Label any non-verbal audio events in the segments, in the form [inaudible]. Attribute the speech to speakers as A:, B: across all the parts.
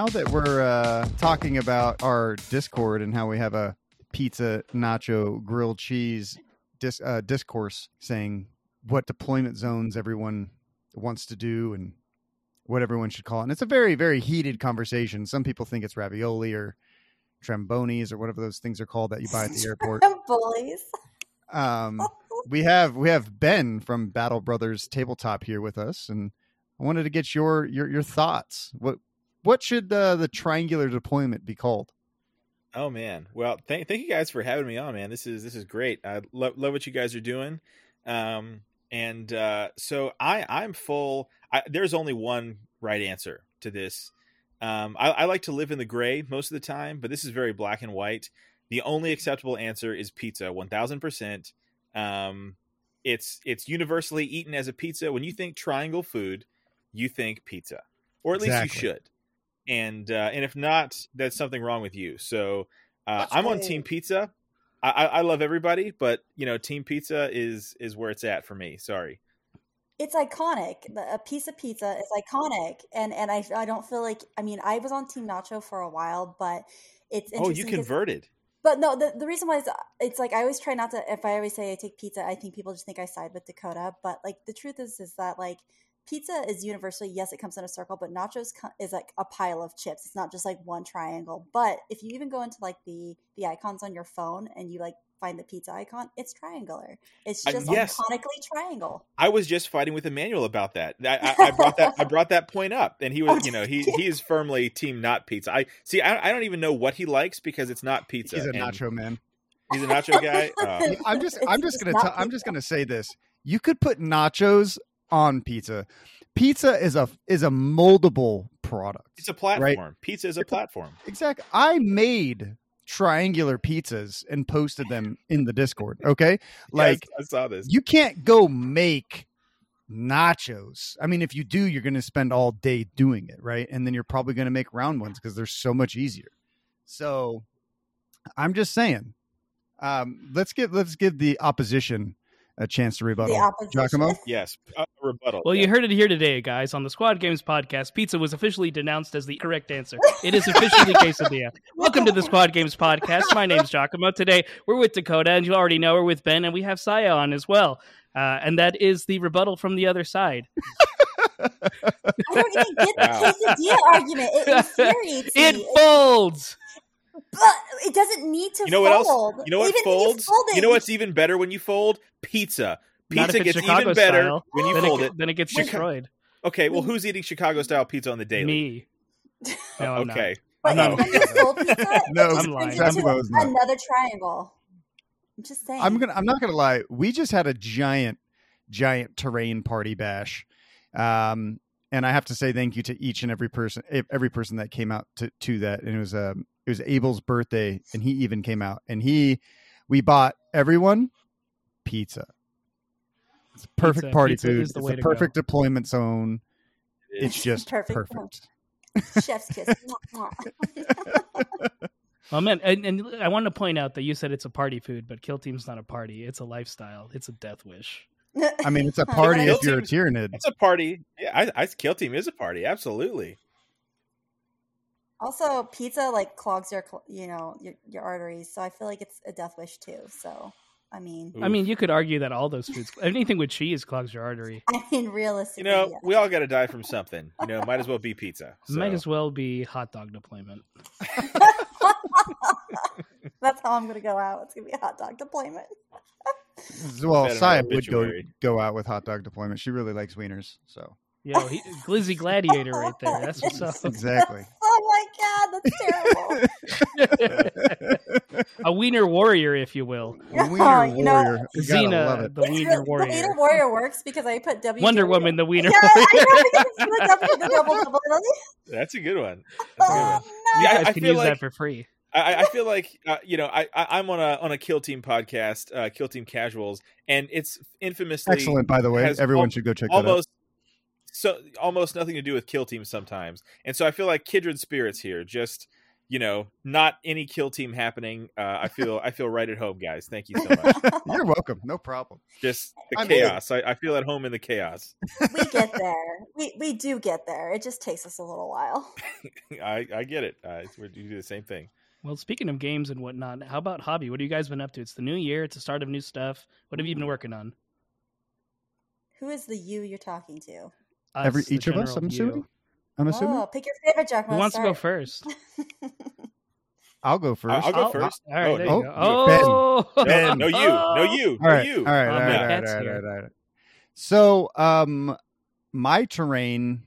A: now that we're uh, talking about our Discord and how we have a pizza, nacho, grilled cheese dis- uh, discourse saying what deployment zones everyone wants to do and what everyone should call it. And it's a very, very heated conversation. Some people think it's ravioli or trombonis or whatever those things are called that you buy at the [laughs] airport. Um, [laughs] we have we have Ben from Battle Brothers Tabletop here with us, and I wanted to get your your your thoughts. What what should uh, the triangular deployment be called?
B: Oh man, well, thank thank you guys for having me on, man. This is this is great. I love love what you guys are doing. Um, and uh, so I I'm full. I, there's only one right answer to this. Um, I, I like to live in the gray most of the time, but this is very black and white. The only acceptable answer is pizza, one thousand percent. Um, it's it's universally eaten as a pizza. When you think triangle food, you think pizza, or at
A: Exactly.
B: least you should. And uh, and if not, that's something wrong with you. So uh, I'm on. Team Pizza. I, I, love everybody, but you know, Team Pizza is is where it's at for me. Sorry.
C: It's iconic. A piece of pizza is iconic, and and I I don't feel like I mean I was on Team Nacho for a while, but it's
B: Oh, you converted.
C: But no, the, the reason why is uh, it's like I always try not to. If I always say I take pizza, I think people just think I side with Dakotah. But like the truth is, is that like pizza is universally yes, it comes in a circle, but nachos co- is like a pile of chips. It's not just like one triangle. But if you even go into like the the icons on your phone and you like find the pizza icon, it's triangular. It's
B: Uh,
C: just
B: yes.
C: iconically triangle.
B: I was just fighting with Emmanuel about that. I, I, I brought that I [laughs] brought that point up, and he was, [laughs] you know, he he is firmly team not pizza. I see. I, I don't even know what he likes because it's not pizza.
A: He's a
B: and
A: nacho man.
B: He's a nacho guy. Uh, [laughs]
A: I'm just I'm just
C: just
A: gonna
C: not
A: tell, I'm just gonna say this. You could put nachos on pizza. Pizza is a is a moldable product.
B: it's a platform. Pizza is a platform.
A: Exactly. I made triangular pizzas and posted them in the Discord. Okay, [laughs] like
B: Yes, I saw this.
A: you can't go make nachos. I mean, if you do, you're going to spend all day doing it, right? And then you're probably going to make round ones because they're so much easier. So, I'm just saying. Um, let's give let's give the opposition a chance to rebuttal.
C: The.
A: Giacomo?
B: Yes, a rebuttal.
D: Well,
B: yeah.
D: you heard it here today, guys, on the Squad Games podcast. Pizza was officially denounced as the correct answer. It is officially quesadilla. Welcome to the Squad Games podcast. My name's Giacomo. Today we're with Dakotah, and you already know we're with Ben, and we have Saya on as well. Uh, and that is the rebuttal from the other side.
C: I don't even get the
B: Wow.
C: quesadilla argument. It [laughs] infuriates
D: It folds.
C: But it doesn't need to
B: You know what
C: fold.
B: else? You know what
C: Even when you
B: folds?
C: fold
B: You know what's even better when you fold? Pizza. Pizza gets
D: Chicago
B: even better
D: style.
B: when you
D: then,
B: fold
D: it,
B: it.
D: then it gets
B: Chica-
D: destroyed.
B: Okay, well, who's eating Chicago style pizza on the daily?
D: Me. [laughs] No, I'm not.
B: okay.
C: But [laughs]
B: No.
C: when you fold pizza,
A: No,
C: it just
D: I'm lying.
C: turns into
A: not.
C: another triangle. I'm just saying.
A: I'm gonna. I'm not gonna lie. We just had a giant, giant terrain party bash, um, and I have to say thank you to each and every person, every person that came out to to that. And it was um, it was Abel's birthday, and he even came out, and he, we bought everyone pizza. It's a perfect
D: Pizza-
A: party
D: pizza
A: food.
D: is the
A: It's
D: way
A: a
D: to
A: perfect deployment zone.
B: It
A: It's just
C: Perfect.
A: perfect. [laughs]
C: Chef's kiss. Mwah, mwah. [laughs]
D: Man, and, and I want to point out that you said it's a party food, but Kill Team's not a party. It's a lifestyle. It's a death wish.
A: I mean, it's a [laughs] party if you're a
B: Team's-
A: Tyranid.
B: It's a party. Yeah, I, I Kill Team is a party. Absolutely.
C: Also, pizza like clogs your, you know, your, your arteries. So I feel like it's a death wish too. So I mean,
D: I mean, you could argue that all those foods, anything with cheese, clogs your artery.
C: I mean, realistically, You
B: know,
C: yeah.
B: we all got to die from something. You know, might as well be pizza. [laughs]
D: Might as well be hot dog deployment. [laughs]
C: That's how I'm gonna go out. It's gonna be a hot dog deployment.
A: Well,
B: Better
A: Saya would go go out with hot dog deployment. She really likes wieners, so
D: Yo, he, Glizzy Gladiator right there. That's what's [laughs] up.
A: exactly.
C: Oh my god, that's terrible. [laughs]
D: A wiener warrior, if you will.
A: Wiener
C: Oh, you know-
A: warrior. You gotta
D: Xena,
A: love it.
D: the wiener
C: The
D: warrior.
C: Wiener warrior works because I put W.
D: Wonder Woman, the wiener
C: Yeah, I know because it's the double, the double, [laughs] double.
B: That's a good one. That's a good
C: Oh
B: one.
C: no!
D: You
B: Yeah,
D: guys
B: I
D: can use
B: like-
D: that for free.
B: I, I feel like uh, you know I, I I'm on a on a Kill Team podcast, uh, Kill Team Casuals, and it's infamously
A: Excellent, by the way. Everyone
B: al-
A: should go check that out.
B: almost so almost nothing to do with Kill Team sometimes, and so I feel like kindred spirits here. Just you know, not any kill team happening. Uh, I [laughs] feel I feel right at home, guys. Thank you so much. [laughs]
A: You're welcome. No problem.
B: Just the
A: I
B: chaos. I, I feel at home in the chaos.
C: we get [laughs] there. We we do get there. It just takes us a little while.
B: I, I get it. Uh, we do the same thing.
D: Well, speaking of games and whatnot, how about hobby? What have you guys been up to? It's the new year. It's the start of new stuff. What have you been working on?
C: Who is the you you're talking to?
A: Every
D: Us, the
A: each of us. I'm
D: you.
A: assuming. I'm assuming.
C: Oh, pick your favorite Giacomo.
D: Who wants to go first? [laughs]
A: I'll go 1st
B: I'll go
D: Oh,
B: first.
D: All right,
B: Oh,
D: there
A: no.
D: you.
A: Oh,
D: Oh,
A: Ben.
B: No, you, no you,
A: all
B: no you.
A: all right, all right,
D: yeah.
A: all right,
D: Cat's
A: all right,
D: here.
A: all right, all right. So, um, my terrain,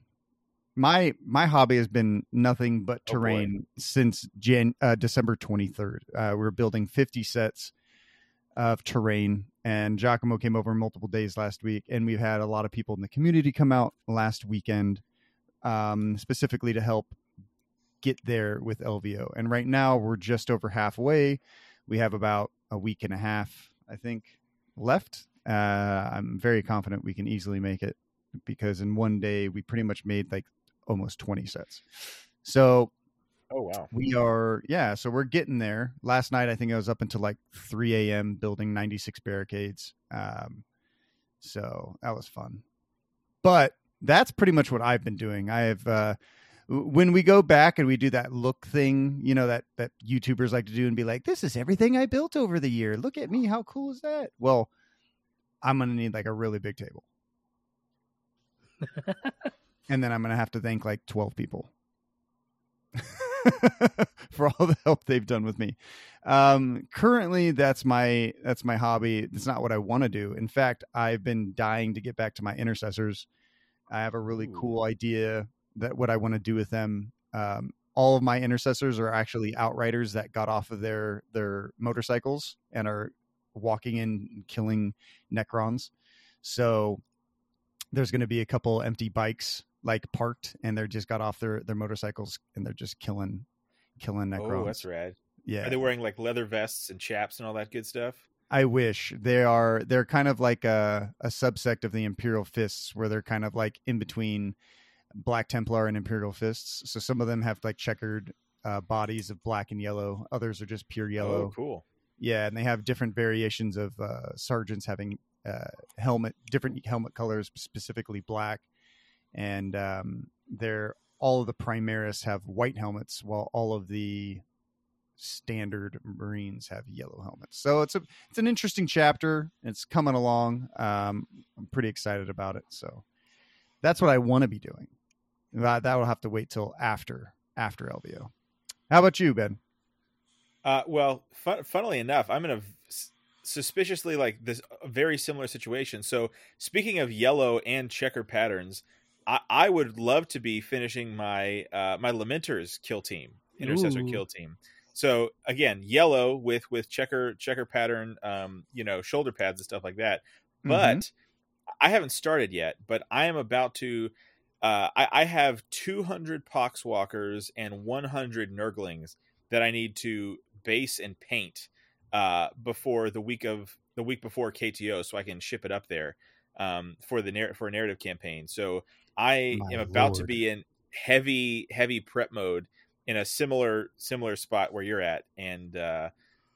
A: my my hobby has been nothing but
B: Oh,
A: terrain since Jan uh, December twenty third. Uh, we're building fifty sets of terrain, and Giacomo came over multiple days last week, and we've had a lot of people in the community come out last weekend, um, specifically to help get there with LVO. And right now, we're just over halfway. We have about a week and a half, I think, left. Uh, I'm very confident we can easily make it because in one day we pretty much made like almost 20 sets. So
B: Oh wow.
A: we are, yeah, so we're getting there. Last night, I think I was up until like 3 a.m. building 96 barricades. Um, so that was fun. But that's pretty much what I've been doing. I have, uh, when we go back and we do that look thing, you know, that, that YouTubers like to do and be like, this is everything I built over the year. Look at me. How cool is that? Well, I'm going to need like a really big table. [laughs] and then I'm going to have to thank like 12 people [laughs] [laughs] for all the help they've done with me. Um, currently that's my, that's my hobby. It's not what I want to do. In fact, I've been dying to get back to my intercessors. I have a really
B: Ooh.
A: cool idea that what I want to do with them. Um, all of my intercessors are actually outriders that got off of their their motorcycles and are walking in and killing necrons. So there's going to be a couple empty bikes like parked and they're just got off their their motorcycles and they're just killing killing necrons.
B: Oh, that's rad.
A: yeah.
B: Are they wearing like leather vests and chaps and all that good stuff?
A: I wish they are. They're kind of like a a subsect of the Imperial Fists, where they're kind of like in between Black Templar and Imperial Fists. So some of them have like checkered uh, bodies of black and yellow. Others are just pure yellow.
B: Oh, cool.
A: Yeah, and they have different variations of uh, sergeants having uh, helmet, different helmet colors, specifically black, and um, they're all of the Primaris have white helmets, while all of the standard Marines have yellow helmets. So it's a it's an interesting chapter. It's coming along. Um, I'm pretty excited about it. So that's what I want to be doing. That that will have to wait till after after LVO. How about you, Ben?
B: Uh, well, fun, funnily enough, I'm in a suspiciously like this very similar situation. So, speaking of yellow and checker patterns, I, I would love to be finishing my uh, my Lamenters kill team, intercessor
D: Ooh.
B: kill team. So again, yellow with with checker checker pattern, um, you know, shoulder pads and stuff like that. But I haven't started yet. But I am about to. Uh, I, I have 200 poxwalkers and 100 nurglings that I need to base and paint uh, before the week of the week before KTO, so I can ship it up there um, for the narr- for a narrative campaign. So I
A: My
B: am about to be in heavy heavy prep mode in a similar similar spot where you're at, and uh,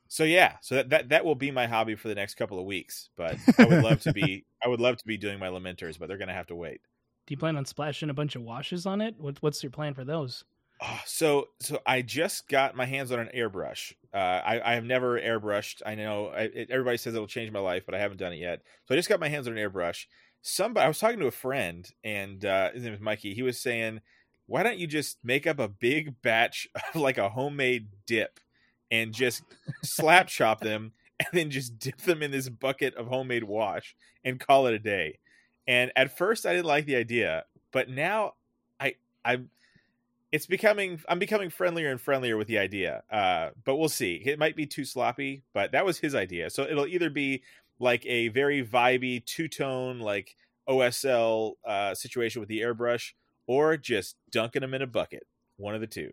B: so yeah, so that, that that will be my hobby for the next couple of weeks. But I would love to [laughs] be I would love to be doing my lamenters, but they're gonna have to wait.
D: Do you plan on splashing a bunch of washes on it? What, what's your plan for those?
B: Oh, so so I just got my hands on an airbrush. Uh, I, I have never airbrushed. I know I, it, everybody says it'll change my life, but I haven't done it yet. So I just got my hands on an airbrush. Somebody, I was talking to a friend, and uh, his name is Mikey. He was saying, "Why don't you just make up a big batch [laughs] of like a homemade dip, and just slap chop them, [laughs] and then just dip them in this bucket of homemade wash and call it a day?" And at first, I didn't like the idea, but now I I it's becoming i'm becoming friendlier and friendlier with the idea uh but we'll see it might be too sloppy but that was his idea so it'll either be like a very vibey two-tone like osl uh situation with the airbrush or just dunking them in a bucket one of the two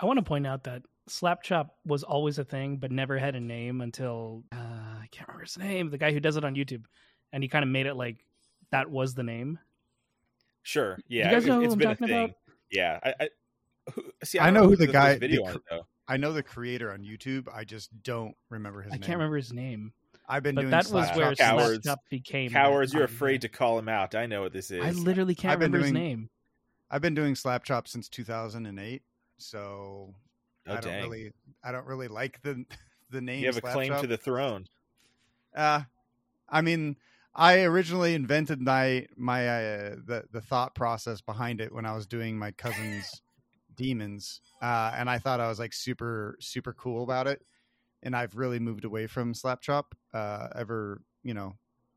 D: I want to point out that slap chop was always a thing, but never had a name until uh, I can't remember his name. The guy who does it on YouTube, and he kind of made it like that was the name.
B: sure yeah You
D: guys
B: it-
D: know who
B: it's
D: I'm
B: been a
D: talking
B: thing
D: about?
B: yeah I, I who, see,
A: I
B: don't
A: know who the
B: there's
A: guy-
B: video
A: the
B: on it though.
A: I know the creator on YouTube. I just don't remember his
D: I
A: name.
D: can't remember his name,
A: I've been
D: but
A: doing
D: that was where
A: since-
B: Cowards.
D: Slapchop became.
B: Cowards, you're afraid to call him out. I know what this is.
D: I literally can't
A: I've been
D: remember his
A: doing-
D: name.
A: I've been doing Slapchop since 2008, so
B: oh
A: I don't
B: dang!
A: really I don't really like the [laughs] the name.
B: you have a claim
A: Slapchop.
B: to the throne.
A: Uh, I mean, I originally invented my my uh, the the thought process behind it when I was doing my cousin's [laughs] demons, uh, and I thought I was like super super cool about it. And I've really moved away from Slapchop uh, ever you know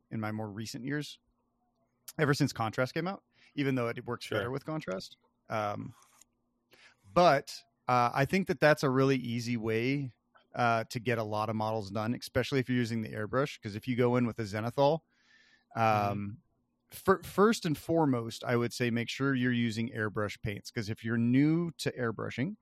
A: in my more recent years, ever since Contrast came out. Even though it works
B: Sure.
A: better with Contrast, um, but uh, I think that that's a really easy way uh, to get a lot of models done, especially if you're using the airbrush. Because if you go in with a Zenithal, um, fir- first and foremost, I would say make sure you're using airbrush paints. Because if you're new to airbrushing,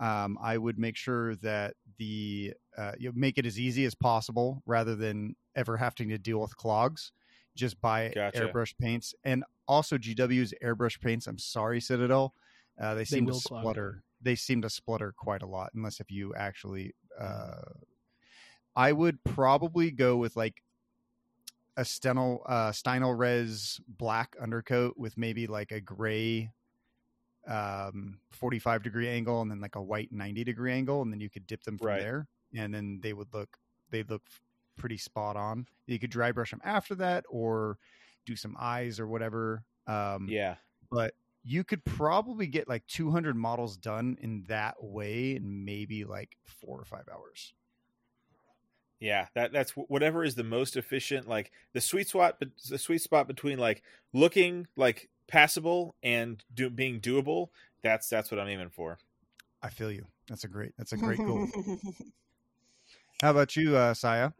A: um, I would make sure that the uh, you make it as easy as possible rather than ever having to deal with clogs. Just buy
B: Gotcha.
A: airbrush paints and also GW's airbrush paints. I'm sorry, Citadel. Uh, they seem to
D: will clog.
A: splutter. They seem to splutter quite a lot, unless if you actually. Uh, I would probably go with like a Stenel uh, Stynylrez black undercoat with maybe like a gray um 45 degree angle and then like a white 90 degree angle and then you could dip them from
B: Right.
A: there and then they would look they'd look pretty spot on you could dry brush them after that or do some eyes or whatever um
B: Yeah,
A: but you could probably get like 200 models done in that way in maybe like four or five hours
B: yeah. That that's whatever is the most efficient. Like the sweet spot the sweet spot between like looking like passable and do, being doable. That's that's what I'm aiming for.
A: i feel you that's a great that's a great goal [laughs] how about you uh saya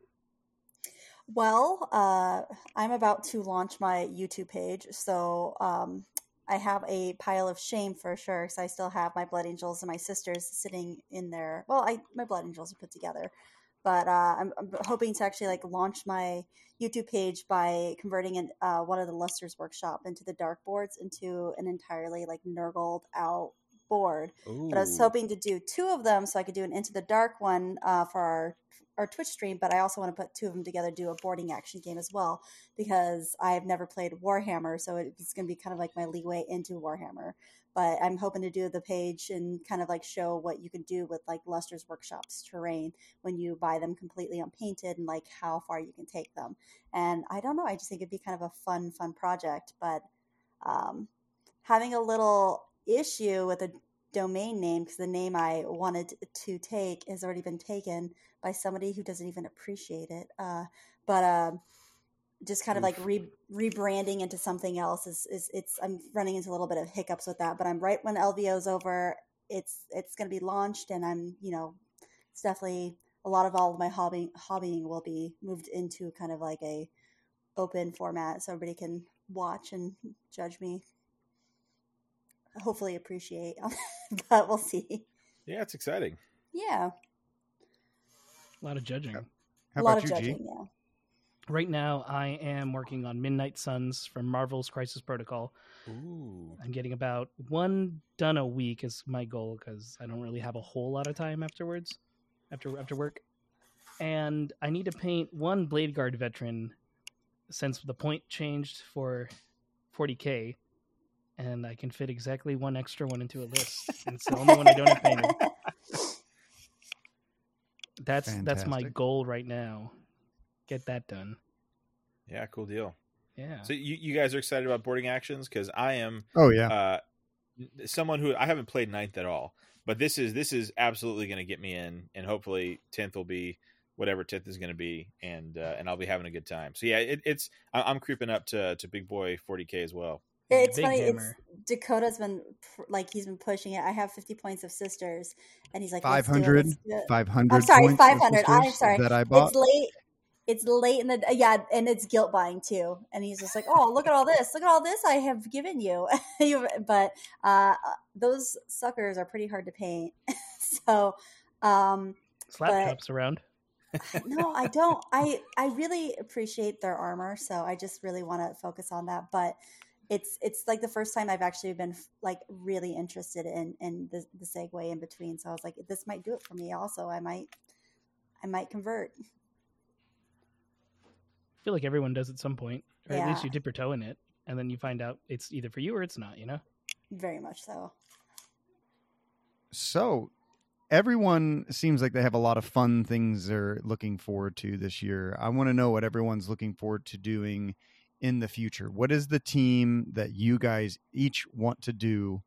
C: Well, uh, I'm about to launch my YouTube page, so um, I have a pile of shame for sure because I still have my blood angels and my sisters sitting in there. Well, I my blood angels are put together, but uh, I'm, I'm hoping to actually like launch my YouTube page by converting uh, one of the Luster's workshop into the dark boards into an entirely like nurgled out board but I was hoping to do two of them so I could do an Into the Dark one uh, for our our Twitch stream. But I also want to put two of them together, do a boarding action game as well because I've never played Warhammer, so it's going to be kind of like my leeway into Warhammer. But I'm hoping to do the page and kind of like show what you can do with like Luster's Workshops terrain when you buy them completely unpainted and like how far you can take them. And I don't know, I just think it'd be kind of a fun, fun project. But um, having a little issue with a domain name because the name I wanted to take has already been taken by somebody who doesn't even appreciate it. Uh, but um, just kind of like re- rebranding into something else is, is it's I'm running into a little bit of hiccups with that. But I'm right when LVO's over. It's it's going to be launched, and I'm you know it's definitely a lot of all of my hobby hobbying will be moved into kind of like a open format so everybody can watch and judge me hopefully appreciate [laughs] but we'll see
B: Yeah, it's exciting.
C: yeah
D: A lot of judging.
A: How
C: a lot
A: about
C: of
A: you,
C: judging
A: G?
C: yeah
D: Right now, I am working on Midnight Suns from Marvel's Crisis Protocol.
B: Ooh.
D: I'm getting about one done a week is my goal because I don't really have a whole lot of time afterwards, after after work. And I need to paint one Blade Guard veteran since the point changed for 40k, and I can fit exactly one extra one into a list. And it's the only one I don't have painted. [laughs] That's that's my goal right now. Get that done.
B: Yeah, cool deal.
D: Yeah.
B: So you, you guys are excited about boarding actions because I am
A: oh yeah
B: uh, someone who I haven't played ninth at all, but this is this is absolutely going to get me in, and hopefully tenth will be whatever tenth is going to be, and uh, and I'll be having a good time. So yeah, it, it's I- I'm creeping up to to big boy 40k as well.
C: it's
D: Big
C: funny it's dakotah's been like he's been pushing it i have 50 points of sisters and he's like let's do it,
A: 500
C: let's do it.
A: 500
C: I'm sorry, 500. I'm sorry.
A: that i bought
C: it's late it's late in the yeah and it's guilt buying too and he's just like oh look at all this look at all this i have given you [laughs] but uh those suckers are pretty hard to paint [laughs] so um
D: chops around.
C: no i don't i i really appreciate their armor so i just really want to focus on that but it's it's like the first time I've actually been like really interested in in the, the segue in between. So I was like, this might do it for me. Also, I might I might convert.
D: I feel like everyone does at some point, or at least you dip your toe in it, and then you find out it's either for you or it's not. You know.
C: Very much so.
A: So, everyone seems like they have a lot of fun things they're looking forward to this year. I want to know what everyone's looking forward to doing in the future. What is the team that you guys each want to do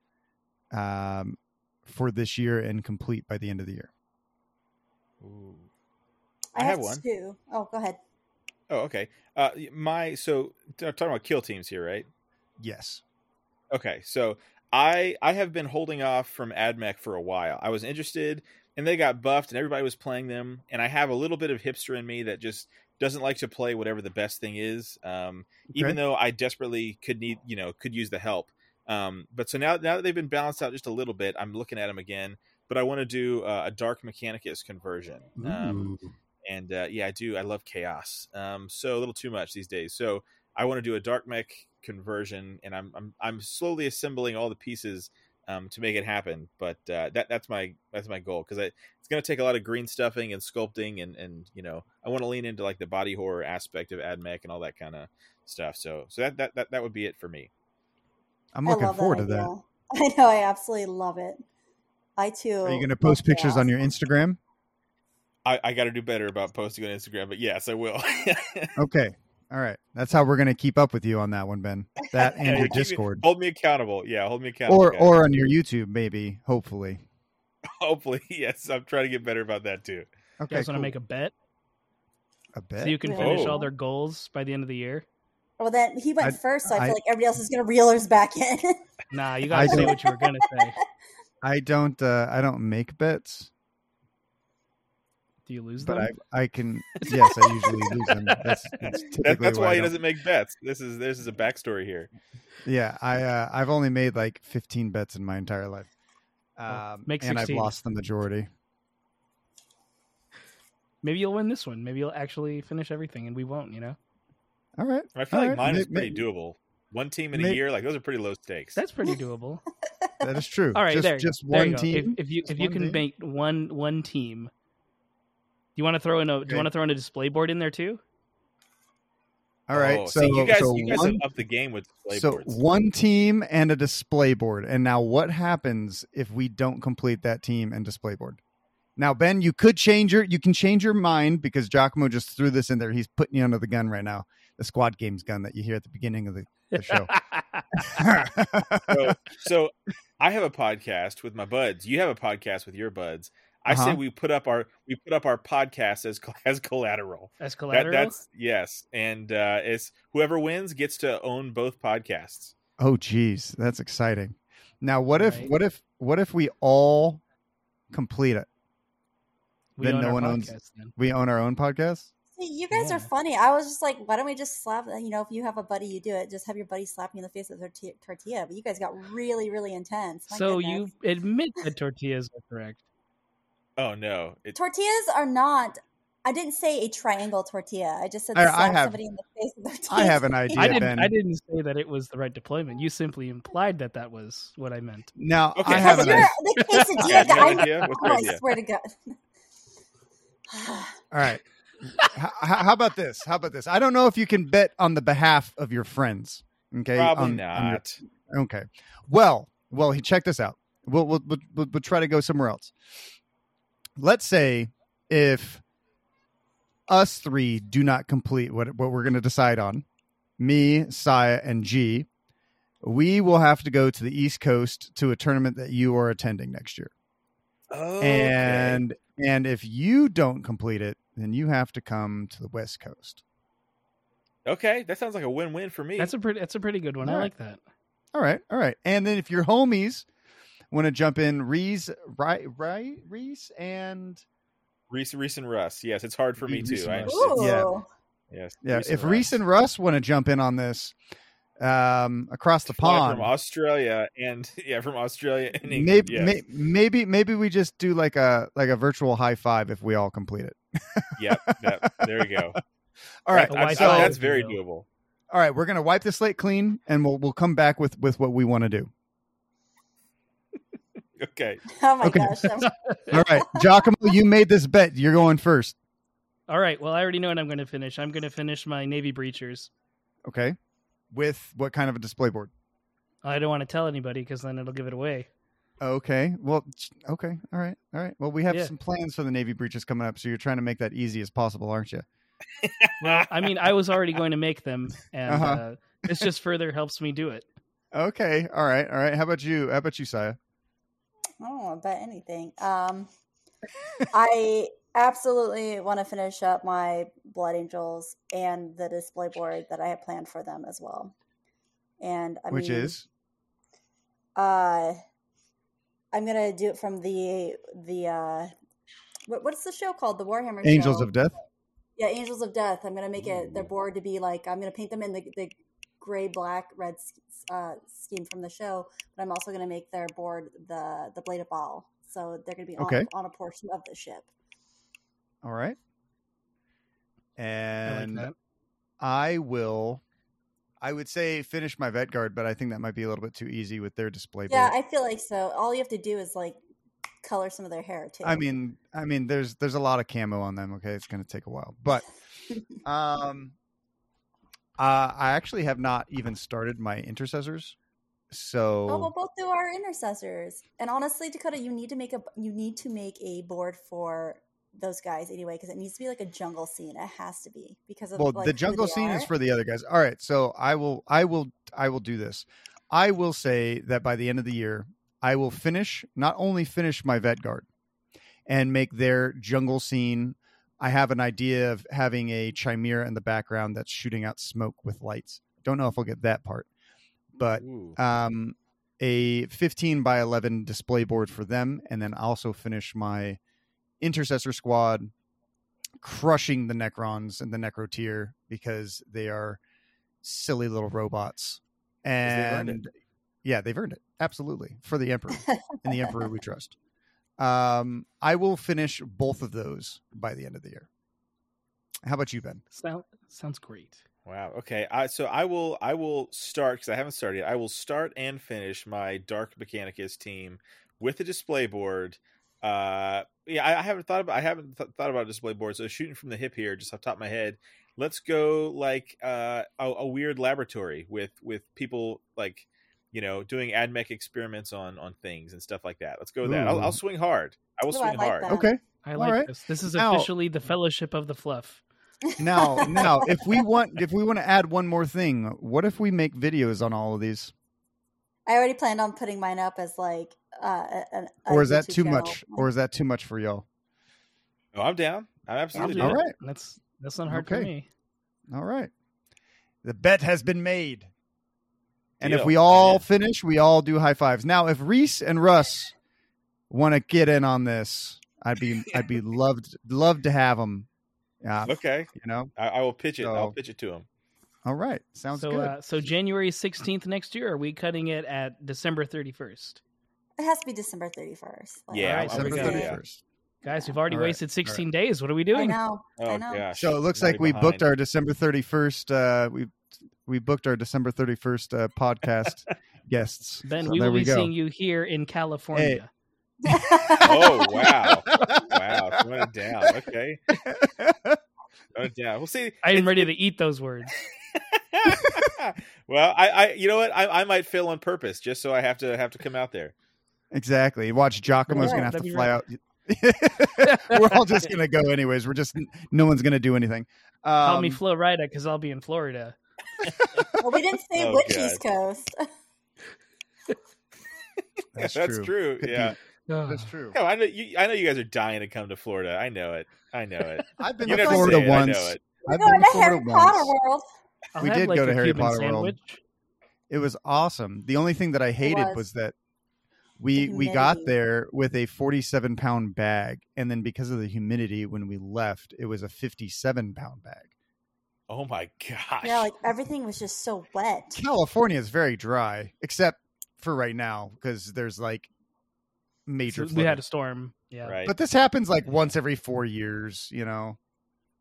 A: um, for this year and complete by the end of the year?
B: Ooh.
C: I,
B: I
C: have,
B: have one.
C: two. Oh, go ahead.
B: Oh, okay. Uh, my so t- talking about kill teams here, right?
A: Yes.
B: Okay, so I I have been holding off from AdMech for a while. I was interested, and they got buffed, and everybody was playing them. And I have a little bit of hipster in me that just doesn't like to play whatever the best thing is, um, even though I desperately could need you know could use the help. Um, but so now now that they've been balanced out just a little bit, I'm looking at them again. But I want to do uh, a Dark Mechanicus conversion. Um. And uh, yeah, I do. I love chaos. Um, so a little too much these days. So I want to do a dark mech conversion, and I'm I'm I'm slowly assembling all the pieces um, to make it happen. But uh, that that's my that's my goal because it's going to take a lot of green stuffing and sculpting, and and you know I want to lean into like the body horror aspect of AdMech and all that kind of stuff. So so that that that, that would be it for me.
A: I'm looking
C: love
A: forward to
C: idea.
A: that. [laughs]
C: I know. I absolutely love it. I too.
A: Are you going to post pictures
C: chaos.
A: on your Instagram?
B: I, I got to do better about posting on Instagram, but yes, I will. [laughs]
A: Okay. All right. That's how we're going to keep up with you on that one, Ben. That [laughs] and
B: Yeah,
A: your
B: keep me-
A: Discord.
B: hold me accountable. Yeah, hold me accountable.
A: Or
B: guys.
A: or on your YouTube, maybe, hopefully. [laughs]
B: hopefully, yes. I'm trying to get better about that too.
D: You
A: Okay.
D: guys want to make a bet
A: a bet?
D: so you can finish
B: Oh.
D: all their goals by the end of the year?
C: Well, then he went
A: I-
C: first, so I,
A: I-
C: feel like everybody else is going to reel us back in.
D: Nah, you
A: I
D: gotta say what you were gonna say.
A: I don't uh I don't make bets,
D: Do you lose
A: but
D: them?
A: I I can [laughs] yes, I usually lose them. That's, [laughs] that's
B: That, that's
A: why
B: why he doesn't make bets. This is this is a backstory here.
A: Yeah, I uh, I've only made like 15 bets in my entire life. Um,
D: make
A: and I've lost the majority.
D: Maybe you'll win this one. Maybe you'll actually finish everything, and we won't. You know,
A: All right.
B: I feel
A: All
B: like
A: right,
B: mine
A: may-
B: is pretty
A: may-
B: doable. One team in a year, like those are pretty low stakes.
D: that's pretty doable.
A: That is true.
D: All right,
A: just,
D: there,
A: just
D: there
A: one
D: you go.
A: team.
D: If, if you if you can
A: team?
D: make one one team, do you want to throw in a do you want to throw in a display board in there too?
A: All right.
B: Oh,
A: so
B: see, you guys,
A: so
B: you guys
A: one,
B: have upped the game with display
A: so
B: boards.
A: one team and a display board. And now what happens if we don't complete that team and display board? Now, Ben, you could change your you can change your mind because Giacomo just threw this in there. He's putting you under the gun right now. The squad games gun that you hear at the beginning of the, the show. [laughs]
B: so, so I have a podcast with my buds. You have a podcast with your buds. I say
A: Uh-huh.
B: we put up our we put up our podcast as [laughs] as collateral.
D: As
B: That,
D: collateral.
B: that's yes, and uh, it's whoever wins gets to own both podcasts.
A: Oh geez, that's exciting. Now what if
D: Right.
A: what if what if we all complete it?
D: we
A: then
D: own
A: no
D: our
A: one owns-
D: then.
A: We own our own podcast?
C: You guys
D: Yeah.
C: are funny. I was just like, why don't we just slap? You know, if you have a buddy, you do it. Just have your buddy slap you in the face with a tortilla. tortilla. But you guys got really, really intense. My
D: So
C: goodness.
D: you admit that tortillas are correct.
B: Oh no! It,
C: tortillas are not. I didn't say a triangle tortilla. I just said
A: I- I have-
C: somebody in the face with a tortilla. [laughs]
A: I have an idea,
D: I didn't.
A: Ben.
D: I didn't say that it was the right deployment. You simply implied that that was what I meant.
A: Now
B: Okay,
A: I
B: how
A: have
C: Because
A: an
C: you're
A: idea.
C: the [laughs] quesadilla
B: Yeah, do
C: guy.
B: an idea? What's oh, your
C: Oh, I
B: idea?
C: swear to God. [sighs]
A: All right. how, how about this? How about this? I don't know if you can bet on the behalf of your friends. Okay.
B: probably
A: on- on your-
B: not.
A: okay. Well, well, he check this out. We'll, we'll we'll we'll we'll try to go somewhere else. Let's say if us three do not complete what what we're going to decide on, me, Saya, and G, we will have to go to the East Coast to a tournament that you are attending next year.
B: Oh,
A: and and if you don't complete it then you have to come to the west coast
B: okay, that sounds like a win-win for me.
D: That's a pretty. That's a pretty good one. I
A: All right.
D: like that.
A: all right all right and then if your homies want to jump in reese right right reese and
B: Reese, Reese and Russ. Yes, it's hard for me
A: Reese
B: too. I
A: Russ. Yeah.
B: Yes.
A: yeah if
B: and
A: reese and russ want to jump in on this um across the
B: Fly
A: pond
B: from Australia and [laughs] yeah, from Australia and England.
A: maybe
B: yes.
A: may, maybe maybe we just do like a like a virtual high five if we all complete it
B: Yep. That, there you go. [laughs]
A: all right
D: A
B: That- I-
D: Wi-Fi
B: that's very
D: doable.
B: doable.
A: All right, we're gonna wipe the slate clean, and we'll we'll come back with with what we want to do.
B: Okay. [laughs]
C: Oh my
A: Okay.
C: gosh. [laughs]
A: All right, Giacomo, you made this bet. You're going first.
D: All right. Well, I already know what I'm going to finish. I'm going to finish my Navy Breachers.
A: Okay. With what kind of a display board?
D: I don't want to tell anybody because then it'll give it away.
A: Okay. Well, okay. All right. All right. Well, we have
D: Yeah.
A: some plans for the Navy breaches coming up, so you're trying to make that easy as possible, aren't you? [laughs]
D: Well, I mean, I was already going to make them, and
A: Uh-huh.
D: uh, this just further helps me do it.
A: Okay. All right. All right. How about you? How about you, Saya?
C: I don't want to bet anything. Um, I absolutely want to finish up my Blood Angels and the display board that I have planned for them as well. And I
A: Which
C: mean,
A: is
C: uh, I'm gonna do it from the the uh, what, what's the show called? The Warhammer
A: Angels
C: show.
A: of Death.
C: Yeah, Angels of Death. I'm gonna make it their board to be like I'm gonna paint them in the, the gray, black, red uh, scheme from the show, but I'm also gonna make their board the the blade of ball. So they're gonna be on,
A: Okay.
C: on a portion of the ship.
A: All right.
D: I like
A: And. I will. I would say finish my vet guard, but I think that might be a little bit too easy with their display
C: Yeah,
A: board.
C: I feel like so. All you have to do is like color some of their hair too.
A: I mean, I mean, there's there's a lot of camo on them. Okay, it's going to take a while, but [laughs] um, uh, I actually have not even started my intercessors, so
C: Oh, we'll both do our intercessors. And honestly, Dakotah, you need to make a you need to make a board for those guys anyway because it needs to be like a jungle scene. It has to be because of
A: well,
C: like,
A: the jungle scene is for the other guys. All right, so I will, I will, I will do this. I will say that by the end of the year, I will finish not only finish my vet guard and make their jungle scene. I have an idea of having a chimera in the background that's shooting out smoke with lights. Don't know if I'll get that part, but um, a 15 by 11 display board for them, and then also finish my intercessor squad crushing the Necrons and the Necro tier because they are silly little robots. And yeah, they've earned it absolutely for the Emperor [laughs] and the Emperor we trust. Um, I will finish both of those by the end of the year. How about you, Ben?
D: Sound, sounds great.
B: Wow. Okay. I so I will I will start because I haven't started. Yet. I will start and finish my Dark Mechanicus team with a display board. Uh, yeah, I, I haven't thought about I haven't th- thought about a display board. So shooting from the hip here, just off the top of my head, let's go like uh, a, a weird laboratory with with people like you know doing admech experiments on on things and stuff like that. Let's go with that. I'll, I'll swing hard. I will
C: Ooh, I
B: swing
C: like
B: hard.
C: that.
A: Okay.
D: I like
A: right.
D: this. This is
A: Now-
D: officially the Fellowship of the Fluff.
A: Now, [laughs] now, if we want, if we want to add one more thing, what if we make videos on all of these?
C: I already planned on putting mine up as like uh, an,
A: or is that too
C: channel.
A: much? Or is that too much for y'all?
B: Oh, I'm down. I'm absolutely
D: do
B: down.
A: All
D: it.
A: right.
D: That's that's not hard for me.
A: All right. The bet has been made. And if we all
B: I'm
A: finish, we all do high fives. Now, if Reese and Russ want to get in on this, I'd be I'd be [laughs] loved loved to have them. Yeah,
B: Okay.
A: you know.
B: I, I will pitch it. I'll pitch it to them.
A: All right, sounds
D: so,
A: good.
D: uh, so January sixteenth next year. Are we cutting it at December thirty first?
C: It has to be December 31st. Like,
B: Yeah,
D: All right,
B: I'm
A: December
D: we
B: with
D: go.
B: you.
A: thirty first.
D: Guys, we've already
A: All right.
D: wasted sixteen days. What are we doing?
C: I know. I
B: Oh
C: know.
B: gosh.
A: So it looks
B: Already
A: like we booked our December thirty first. Uh, we we booked our December thirty first uh, podcast [laughs] guests.
D: Ben,
A: So
D: we
A: there
D: will be
A: go.
D: seeing you here in California. [laughs]
B: Oh wow! wow, throwing it down. Okay, throwing it down. We'll see.
D: I am ready to eat those words. [laughs]
B: well, I, I, you know what? I, I might fail on purpose just so I have to have to come out there.
A: Exactly. Watch Giacomo's
C: Yeah,
A: gonna have to fly
D: right.
A: out. We're all just gonna go anyways. We're just no one's gonna do anything. Um,
D: Call me Flo Rida because I'll be in Florida. [laughs]
C: well, we didn't say
B: Oh,
C: which
B: God.
C: East Coast. [laughs]
A: that's,
B: That's
A: true.
B: true. Yeah. Ah.
A: That's true.
B: No, I know you. I know you guys are dying to come to Florida. I know it. I know it. [laughs]
A: I've been
B: You
A: to Florida
B: say
A: once.
C: We're
A: I've been to
C: to
A: Florida
C: Harry Potter
A: once.
C: World.
D: I'll
A: We did
D: like,
A: go to Harry
D: Cuban
A: Potter World. It was awesome. The only thing that I hated
C: was.
A: was, that we
C: The
A: we got there with a 47 pound bag, and then because of the humidity, when we left, it was a 57 pound bag.
B: Oh my [laughs] gosh.
C: Yeah, like everything was just so wet.
A: California is very dry, except for right now because there's like major.
D: So we had a storm. Yeah.
B: right.
A: but this happens like once every four years. You know.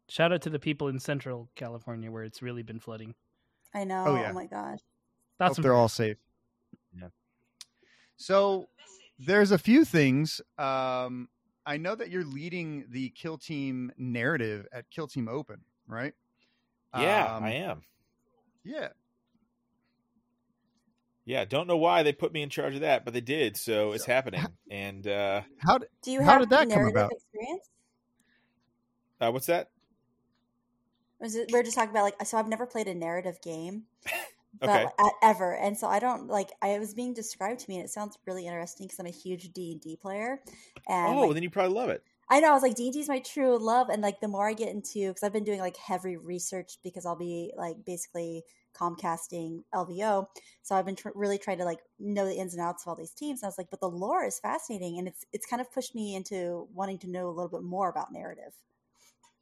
D: Shout out to the people in Central California where it's really been flooding.
C: I know.
A: Oh,
C: Oh, my gosh.
D: That's
A: Hope they're all safe.
B: Yeah.
A: So there's a few things. Um, I know that you're leading the Kill Team narrative at Kill Team Open, right?
B: Yeah,
A: Um,
B: I am.
A: Yeah.
B: Yeah, don't know why they put me in charge of that, but they did, so it's happening. And uh, How
C: Do you
A: How did that come about?
C: experience?
B: uh what's that?
C: Was it, we're just talking about like so I've never played a narrative game, [laughs] but
B: Okay.
C: at, ever, and so I don't like. I was being described to me, and it sounds really interesting because I'm a huge D and D player, and
B: oh,
C: like,
B: then you probably love it.
C: I know I was like D and D is my true love, and like the more I get into because I've been doing like heavy research because I'll be like basically Comcasting LVO, so I've been tr- really trying to like know the ins and outs of all these teams. And I was like, but the lore is fascinating, and it's it's kind of pushed me into wanting to know a little bit more about narrative.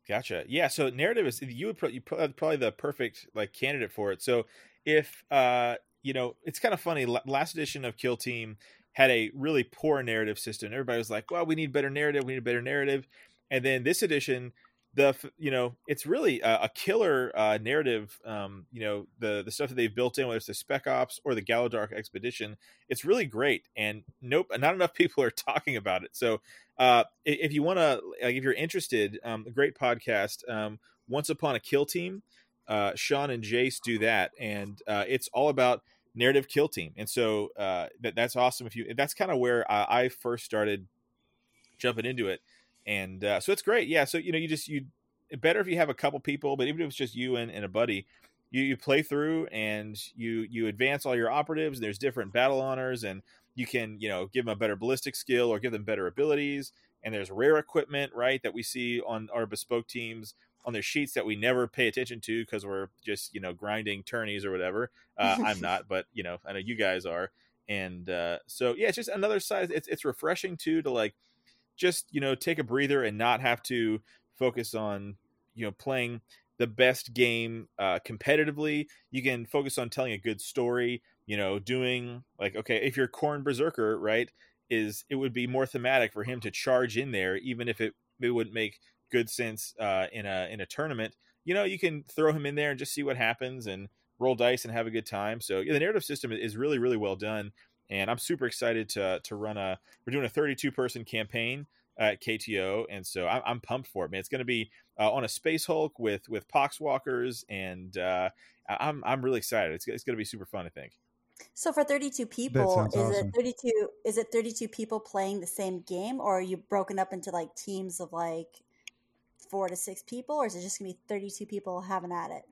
B: Gotcha. Yeah. So narrative is you would pro- you pro- probably the perfect like candidate for it. So if uh you know it's kind of funny. la- Last edition of Kill Team had a really poor narrative system. Everybody was like, "Well, we need better narrative. We need a better narrative." And then this edition, the you know it's really a, a killer uh, narrative. Um, you know the the stuff that they've built in, whether it's the Spec Ops or the Gallowdark Expedition, it's really great. And nope, not enough [laughs] people are talking about it. So uh, if you want to, like, if you're interested, um, a great podcast, um, Once Upon a Kill Team. Uh, Sean and Jace do that, and uh, it's all about narrative kill team. And so uh, that that's awesome. If you, that's kind of where I, I first started jumping into it, and uh, so it's great. Yeah. So you know, you just you better if you have a couple people, but even if it's just you and, and a buddy, you, you play through and you you advance all your operatives. There's different battle honors, and you can you know give them a better ballistic skill or give them better abilities. And there's rare equipment, right, that we see on our bespoke teams on their sheets that we never pay attention to because we're just you know grinding tourneys or whatever. Uh, I'm [laughs] not, but you know I know you guys are, and uh, so yeah, it's just another side. It's it's refreshing too to like just you know take a breather and not have to focus on you know playing the best game uh, competitively. You can focus on telling a good story. You know, doing like okay, if you're Khorne Berserker, right? Is it would be more thematic for him to charge in there, even if it it wouldn't make good sense uh, in a in a tournament. You know, you can throw him in there and just see what happens and roll dice and have a good time. So yeah, the narrative system is really really well done, and I'm super excited to to run a. We're doing a 32 person campaign at KTO, and so I'm, I'm pumped for it, man. It's going to be uh, on a Space Hulk with with Poxwalkers, and uh, I- I'm I'm really excited. It's it's going to be super fun, I think.
C: So for 32 people, is
A: awesome.
C: it 32 is it 32 people playing the same game or are you broken up into like teams of like 4 to 6 people or is it just going to be 32 people having at it?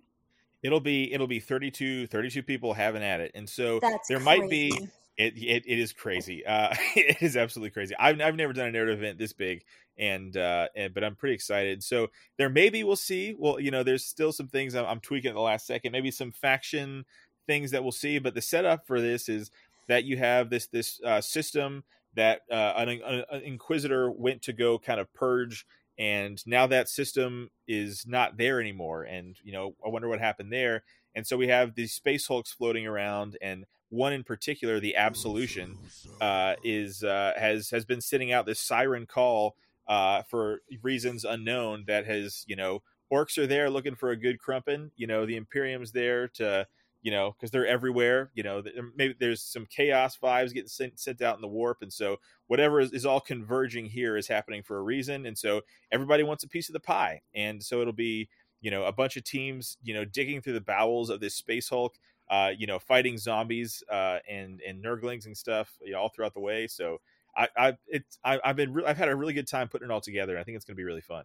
B: It'll be it'll be 32 32 people having at it, and so
C: That's
B: there might be it, it it is crazy. Uh, [laughs] it is absolutely crazy. I've I've never done a narrative event this big, and uh, and but I'm pretty excited. So there maybe we'll see. Well, you know, there's still some things I'm, I'm tweaking at the last second. Maybe some faction things that we'll see. But the setup for this is that you have this this uh, system that uh, an, an inquisitor went to go kind of purge. And now that system is not there anymore, and you know I wonder what happened there. And so we have these space hulks floating around, and one in particular, the Absolution, uh, is uh, has has been sending out this siren call uh, for reasons unknown. That has you know orcs are there looking for a good crumpin. You know the Imperium's there to you know because they're everywhere. You know maybe there's some chaos vibes getting sent, sent out in the warp, and so whatever is, is all converging here is happening for a reason. And so everybody wants a piece of the pie, and so it'll be you know a bunch of teams you know digging through the bowels of this space hulk uh, you know, fighting zombies uh, and and nurglings and stuff you know, all throughout the way. So I, I it's I, I've been re- I've had a really good time putting it all together. I think it's going to be really fun.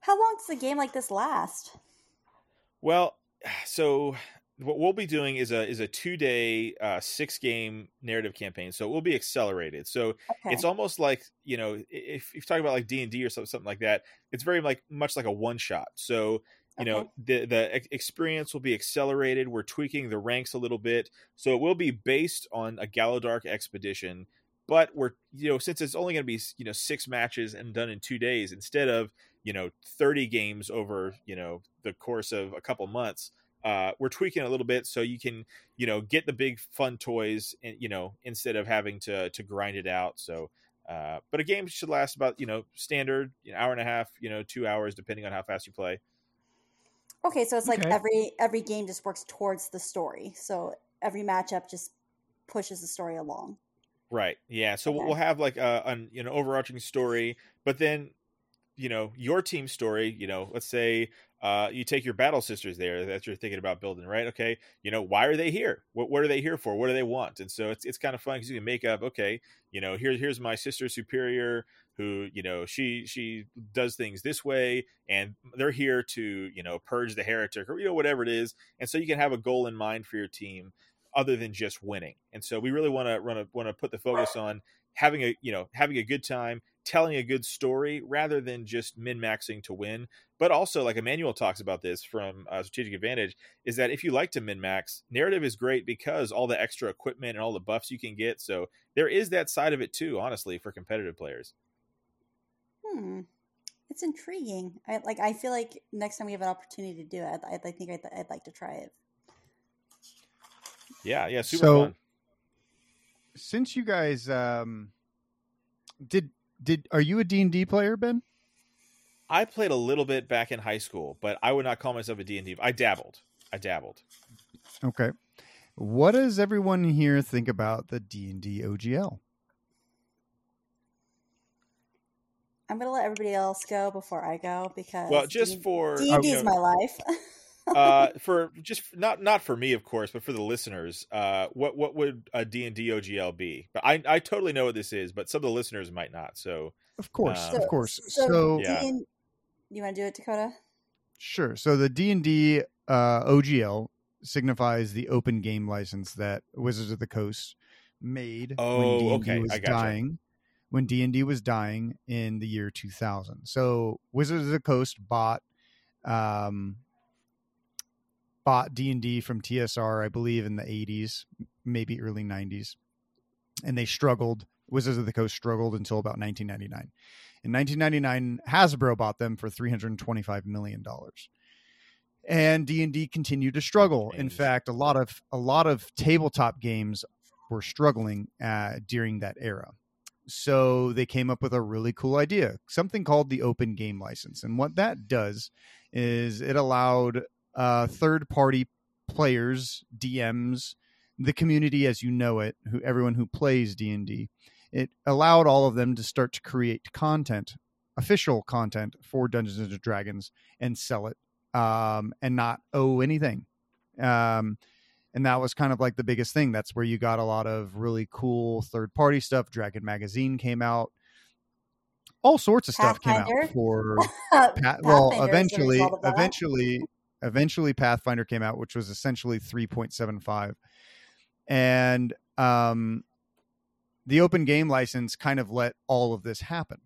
C: How long does a game like this last?
B: Well, [sighs] so what we'll be doing is a is a two day uh, six game narrative campaign. So it will be accelerated. So
C: Okay.
B: it's almost like you know if, if you talk about like D and D or something, something like that, it's very like much like a one shot. So you know the the experience will be accelerated. We're tweaking the ranks a little bit, so it will be based on a Gallowdark expedition. But we're you know since it's only going to be you know six matches and done in two days instead of you know 30 games over you know the course of a couple months uh, we're tweaking it a little bit so you can you know get the big fun toys and you know instead of having to to grind it out so uh, but a game should last about you know standard an hour and a half you know two hours depending on how fast you play
C: Okay, so it's like
D: Okay.
C: every every game just works towards the story. So every matchup just pushes the story along.
B: Right. Yeah. So we'll-
C: Okay.
B: we'll have like a an you know overarching story, but then you know your team story. You know, let's say uh, you take your battle sisters there that you're thinking about building, right? Okay. You know, why are they here? What what are they here for? What do they want? And so it's it's kind of fun because you can make up. Okay, you know, here here's my sister superior who you know she she does things this way and they're here to you know purge the heretic or you know whatever it is and so you can have a goal in mind for your team other than just winning. And so we really want to run a want to put the focus on having a you know having a good time, telling a good story rather than just min maxing to win. But also, like Emmanuel talks about this from uh, Strategic Advantage, is that if you like to min max, narrative is great because all the extra equipment and all the buffs you can get. So there is that side of it too, honestly, for competitive players.
C: Hmm, it's intriguing. I like. I feel like next time we have an opportunity to do it, I, I think I'd, I'd like to try it.
B: Yeah, yeah, super
A: So-
B: fun.
A: Since you guys um, did did are you a D and D player, Ben?
B: I played a little bit back in high school, but I would not call myself a D&D. I dabbled. I dabbled.
A: Okay. What does everyone here think about the D and D OGL?
C: I'm gonna let everybody else go before I go because
B: Well, just for
C: D
B: you
C: and D
B: know,
C: is my life. [laughs]
B: uh for just not not for me of course but for the listeners uh what what would a d&d ogl be but i i totally know what this is but some of the listeners might not so
A: Of course,
B: Um,
A: of course. So,
B: Yeah.
C: D&D you want to do it, Dakotah?
A: sure. So the D and D uh, OGL signifies the open game license that Wizards of the Coast made
B: Oh,
A: when D and
B: okay,
A: D was
B: gotcha.
A: dying. When D and D was dying in the year 2000. So Wizards of the Coast bought um bought D&D from TSR I believe in the 80s, maybe early 90s. And they struggled Wizards of the Coast struggled until about 1999. In 1999, Hasbro bought them for 325 million dollars. And D&D continued to struggle. In fact, a lot of a lot of tabletop games were struggling uh, during that era. So they came up with a really cool idea, something called the open game license. And what that does is it allowed uh, third party players, DMs, the community as you know it, who everyone who plays D&D, it allowed all of them to start to create content, official content for Dungeons and Dragons and sell it um, and not owe anything. Um, and that was kind of like the biggest thing. That's where you got a lot of really cool third party stuff. Dragon Magazine came out. All sorts of stuff came out for
C: Uh, [laughs]
A: Pa- well,
C: Pathfinder is a
A: eventually,
C: result of that.
A: eventually, eventually, Pathfinder came out, which was essentially three point seven five, and um, the open game license kind of let all of this happen,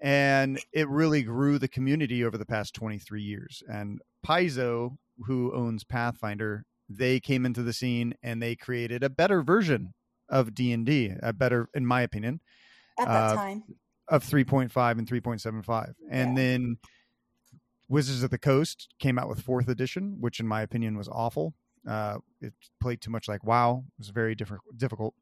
A: and it really grew the community over the past twenty three years. And Paizo, who owns Pathfinder, they came into the scene and they created a better version of D and D, a better, in my opinion,
C: at that
A: uh,
C: time.
A: of 3.5 and 3.75 and
C: Yeah.
A: then wizards of the coast came out with fourth edition which in my opinion was awful. Uh, it played too much like WoW. It was very different difficult.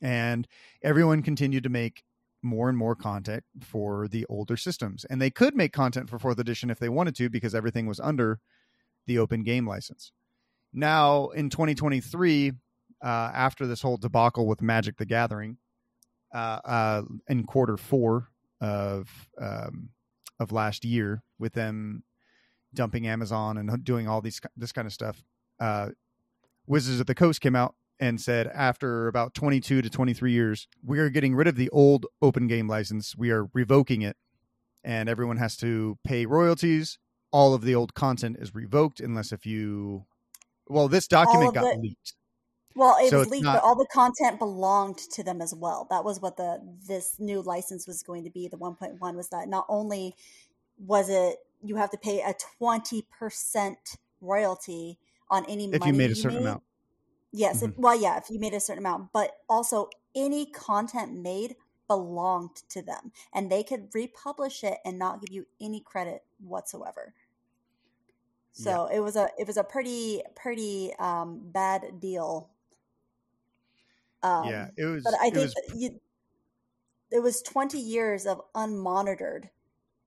A: And everyone continued to make more and more content for the older systems. And they could make content for fourth edition if they wanted to because everything was under the open game license. Now in 2023 uh, after this whole debacle with magic the gathering uh, uh, in quarter four of um, of last year with them dumping Amazon and doing all these this kind of stuff. Uh, Wizards of the Coast came out and said after about 22 to 23 years, we are getting rid of the old open game license. We are revoking it, and everyone has to pay royalties. All of the old content is revoked unless if you. Well, this document got
C: the-
A: leaked.
C: Well, it
A: so
C: was leaked,
A: not-
C: but all the content belonged to them as well. That was what the this new license was going to be. The 1.1 was that not only was it you have to pay a 20% royalty on any
A: If you made a certain amount.
C: Yes, if, well, yeah, if you made a certain amount, but also any content made belonged to them, and they could republish it and not give you any credit whatsoever. So it was a it was a pretty pretty um, bad deal. Um,
A: yeah, it was.
C: but I think
A: was
C: you, it was twenty years of unmonitored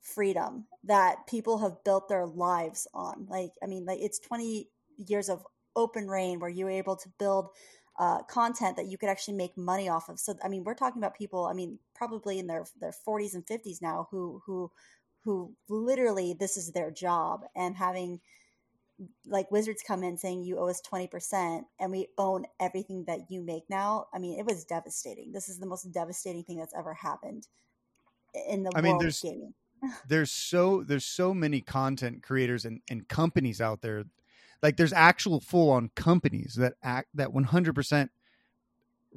C: freedom that people have built their lives on. Like, I mean, like it's 20 years of open reign where you were able to build uh, content that you could actually make money off of. So, I mean, we're talking about people, I mean, probably in their, their 40s and 50s now who, who, who literally this is their job and having like wizards come in saying you owe us 20% and we own everything that you make now. I mean it was devastating. This is the most devastating thing that's ever happened in the
A: I
C: world
A: mean,
C: of
A: there's-
C: gaming. [laughs]
A: there's so there's so many content creators and, and companies out there. Like there's actual full on companies that act that 100%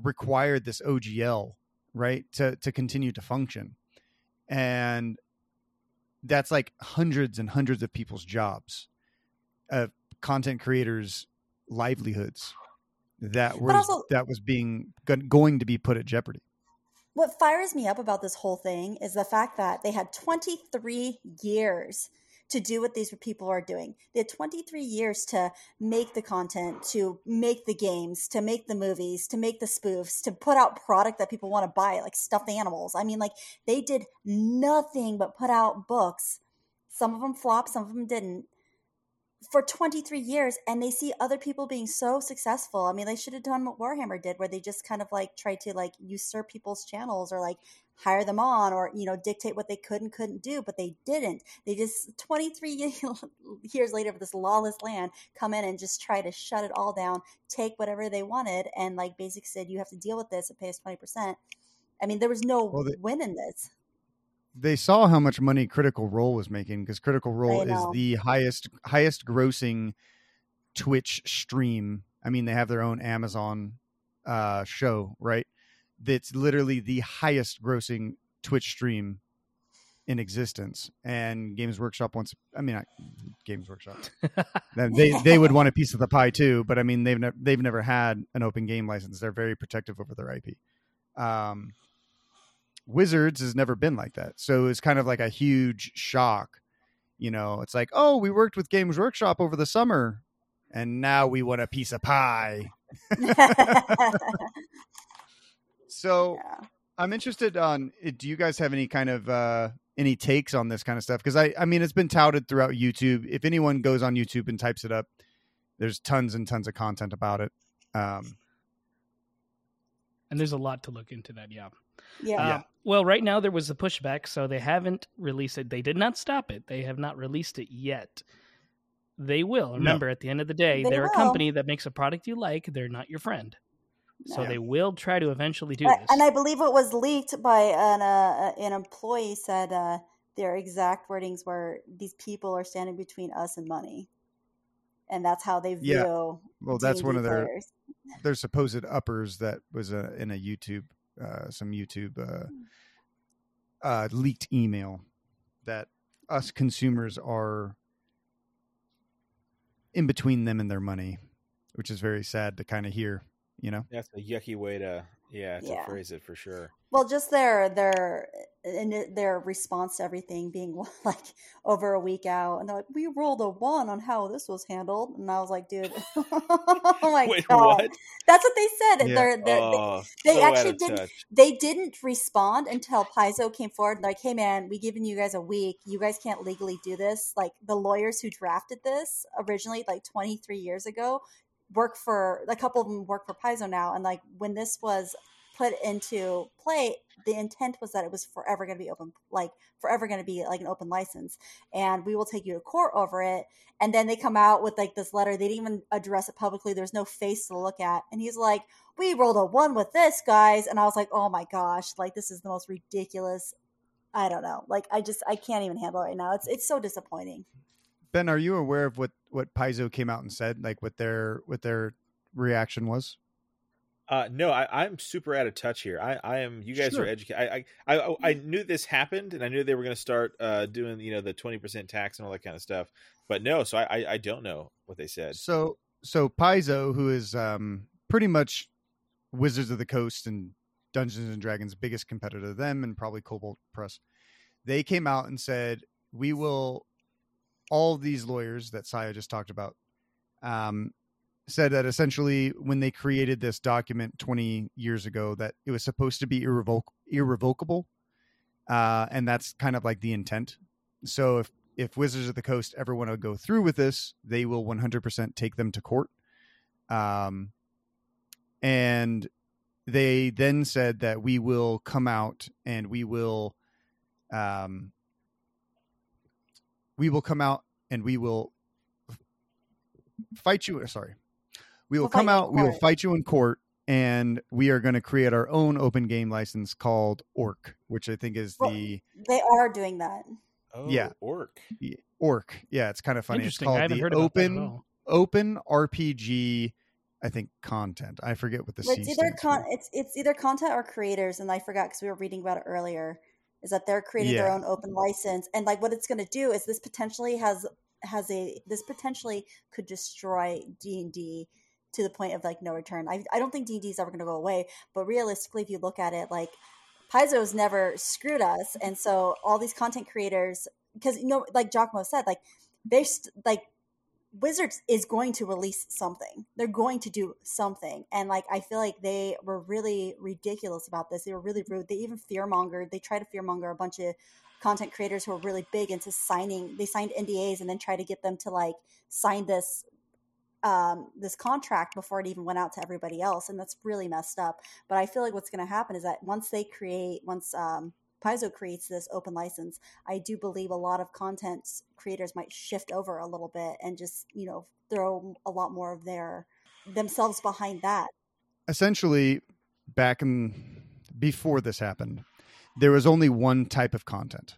A: required this ogl right to to continue to function. And that's like hundreds and hundreds of people's jobs of content creators livelihoods that was
C: also-
A: that was being going to be put at jeopardy
C: what fires me up about this whole thing is the fact that they had 23 years to do what these people are doing. They had 23 years to make the content, to make the games, to make the movies, to make the spoofs, to put out product that people want to buy, like stuffed animals. I mean, like they did nothing but put out books. Some of them flopped, some of them didn't. For 23 years, and they see other people being so successful. I mean, they should have done what Warhammer did, where they just kind of like tried to like usurp people's channels or like hire them on or you know dictate what they could and couldn't do but they didn't. They just 23 [laughs] years later with this lawless land come in and just try to shut it all down take whatever they wanted and like basic said you have to deal with this. And pay us 20% i mean there was no
A: Well, they-
C: win in this
A: they saw how much money Critical Role was making because Critical Role is the highest highest grossing Twitch stream. I mean, they have their own Amazon uh, show, right? That's literally the highest grossing Twitch stream in existence. And Games Workshop wants. I mean, not Games Workshop. they [laughs] they would want a piece of the pie too, but I mean, they've never they've never had an open game license. They're very protective over their IP. Um, Wizards has never been like that. So it's kind of like a huge shock. You know, it's like, oh, we worked with Games Workshop over the summer and now we want a piece of pie. [laughs] So
C: yeah.
A: I'm interested on eh, do you guys have any kind of uh any takes on this kind of stuff? Because I I mean it's been touted throughout YouTube. If anyone goes on YouTube and types it up, there's tons and tons of content about it. Um
D: And there's a lot to look into that. Yeah.
C: yeah.
D: Uh, well, right now there was a pushback, so they haven't released it. They did not stop it. They have not released it yet. They will. Remember, at the end of the day,
C: They
D: they're a company that makes a product you like. They're not your friend. So
C: No.
D: they will try to eventually do this.
C: and I believe it was leaked by an uh, an employee said uh, their exact wordings were these people are standing between us and money, and that's how they view.
A: Yeah. well that's one of their
C: players.
A: their supposed uppers that was uh, in a YouTube uh some YouTube uh uh leaked email that us consumers are in between them and their money, which is very sad to kind of hear, you know.
B: That's a yucky way to yeah to
C: Yeah.
B: phrase it for sure.
C: Well, just their their and their response to everything being [laughs] like over a week out, and they're like, "We rolled a one on how this was handled," and I was like, "Dude, [laughs] oh my
B: Wait,
C: god,
B: what?
C: that's what they said."
A: Yeah.
C: They're, they're,
B: oh,
C: they
B: so
C: actually didn't-
B: touch.
C: they didn't respond until Paizo came forward and like, hey man, we given you guys a week. You guys can't legally do this. Like the lawyers who drafted this originally, like 23 years ago, work for a couple of them work for Paizo now. And like when this was put into play, the intent was that it was forever going to be open, like forever going to be like an open license. And we will take you to court over it. And then they come out with like this letter. They didn't even address it publicly. There's no face to look at. And he's like, we rolled a one with this, guys. And I was like, oh my gosh, like this is the most ridiculous. I don't know. Like I just I can't even handle it right now. It's it's so disappointing.
A: Ben, are you aware of what what Paizo came out and said, like what their what their reaction was?
B: Uh, no, I, I'm super out of touch here. I, I am. You guys
A: Sure.
B: are educated. I, I, I, I knew this happened, and I knew they were going to start uh, doing, you know, the twenty percent tax and all that kind of stuff. But no, so I, I, I don't know what they said.
A: So so Paizo, who is um pretty much Wizards of the Coast and Dungeons and Dragons' biggest competitor, to them and probably Kobold Press, they came out and said, "We will." All these lawyers that Saya just talked about um, said that essentially, when they created this document 20 years ago, that it was supposed to be irrevoc- irrevocable, uh, and that's kind of like the intent so if if Wizards of the Coast ever want to go through with this, they will 100% take them to court. Um, and they then said that we will come out and we will, um, we will come out and we will fight you. Sorry, we will
C: We'll
A: come
C: fight you in
A: out. We will fight you in court, and we are going to create our own open game license called Orc, which I think is
C: Well,
A: the
C: They are doing that.
B: Oh,
A: Yeah.
B: orc.
A: Orc. Yeah, it's kind of funny. It's
D: Interesting.
A: called
D: I haven't
A: the
D: heard about that at
A: open open RPG. I think content. I forget what the
C: Well,
A: C
C: it's either
A: stands
C: con- it's it's either content or creators, and I forgot because we were reading about it earlier. Is that they're creating their own open license, and like what it's going to do is this potentially has has a this potentially could destroy D and D to the point of like no return. I I don't think D and D is ever going to go away, but realistically, if you look at it, like Paizo's never screwed us, and so all these content creators, because you know, like Giacomo said, like they st- like Wizards is going to release something. They're going to do something. And like I feel like they were really ridiculous about this. They were really rude. They even fearmongered. They tried to fearmonger a bunch of content creators who are really big into signing they signed NDAs and then try to get them to like sign this um this contract before it even went out to everybody else and that's really messed up. But I feel like what's going to happen is that once they create once um Paizo creates this open license, I do believe a lot of content creators might shift over a little bit and just, you know, throw a lot more of their themselves behind that.
A: Essentially, back in before this happened, there was only one type of content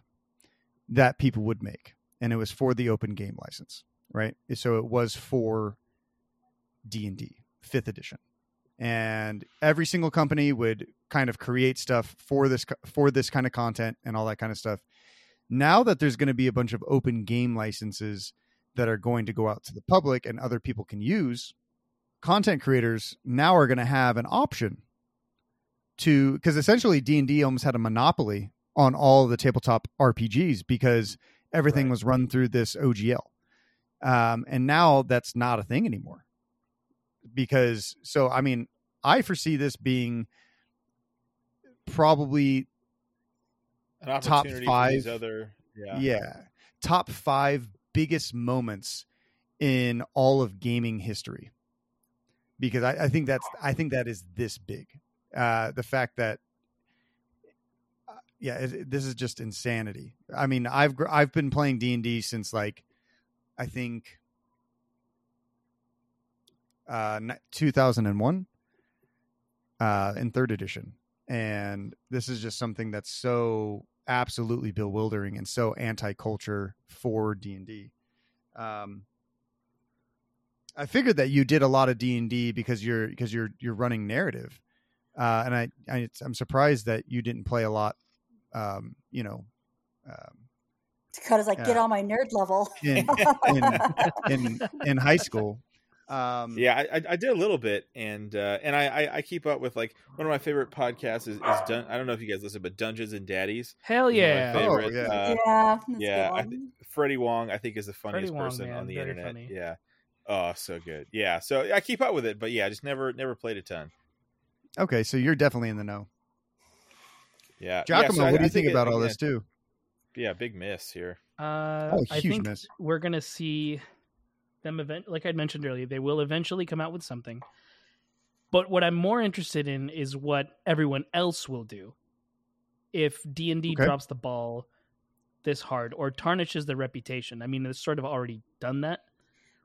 A: that people would make, and it was for the open game license, right? So it was for D and D fifth edition, and every single company would kind of create stuff for this for this kind of content and all that kind of stuff. Now that there's going to be a bunch of open game licenses that are going to go out to the public and other people can use, content creators now are going to have an option to because essentially D&D almost had a monopoly on all of the tabletop RPGs because everything
B: Right.
A: was run through this OGL. Um, and now that's not a thing anymore. Because so I mean, I foresee this being probably
B: An
A: Top five.
B: other. Yeah.
A: yeah. top 5 biggest moments in all of gaming history. Because I, I think that's I think that is this big. Uh, the fact that uh, yeah, it, it- this is just insanity. I mean, I've gr- I've been playing D and D since like I think uh, two thousand and one, uh, in third edition, and this is just something that's so absolutely bewildering and so anti culture for D and D. Um, I figured that you did a lot of D and D because you're because you're you're running narrative, uh, and I, I I'm surprised that you didn't play a lot. Um, you know, um,
C: Dakotah's like, get
A: Yeah.
C: on my nerd level.
A: in in in high school. Um,
B: Yeah, I, I- I did a little bit, and uh, and I, I I keep up with like one of my favorite podcasts is, is Dun- I don't know if you guys listen, but Dungeons and Daddies.
D: Hell
B: is one of my
D: yeah.
A: Oh, yeah.
B: Uh,
C: yeah, that's a good
B: yeah, I
C: one.
B: Freddie Wong, I think, is the funniest
D: Wong,
B: person
D: man,
B: on the internet.
D: funny.
B: Yeah. Oh, so good. Yeah. So I keep up with it, but yeah, I just never never played a ton.
A: Okay, so you're definitely in the know.
B: Yeah.
A: Giacomo,
B: yeah, so I-
A: what do you think
B: it-
A: about all
B: again,
A: this too?
B: Yeah, big miss here.
D: Uh,
A: Oh,
D: I
A: huge
D: think
A: miss.
D: we're gonna see them event like I mentioned earlier. They will eventually come out with something. But what I'm more interested in is what everyone else will do if D and D
A: Okay.
D: drops the ball this hard or tarnishes their reputation. I mean, it's sort of already done that.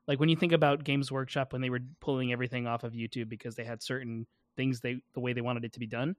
D: Like when you think about Games Workshop when they were pulling everything off of YouTube because they had certain things they the way they wanted it to be done.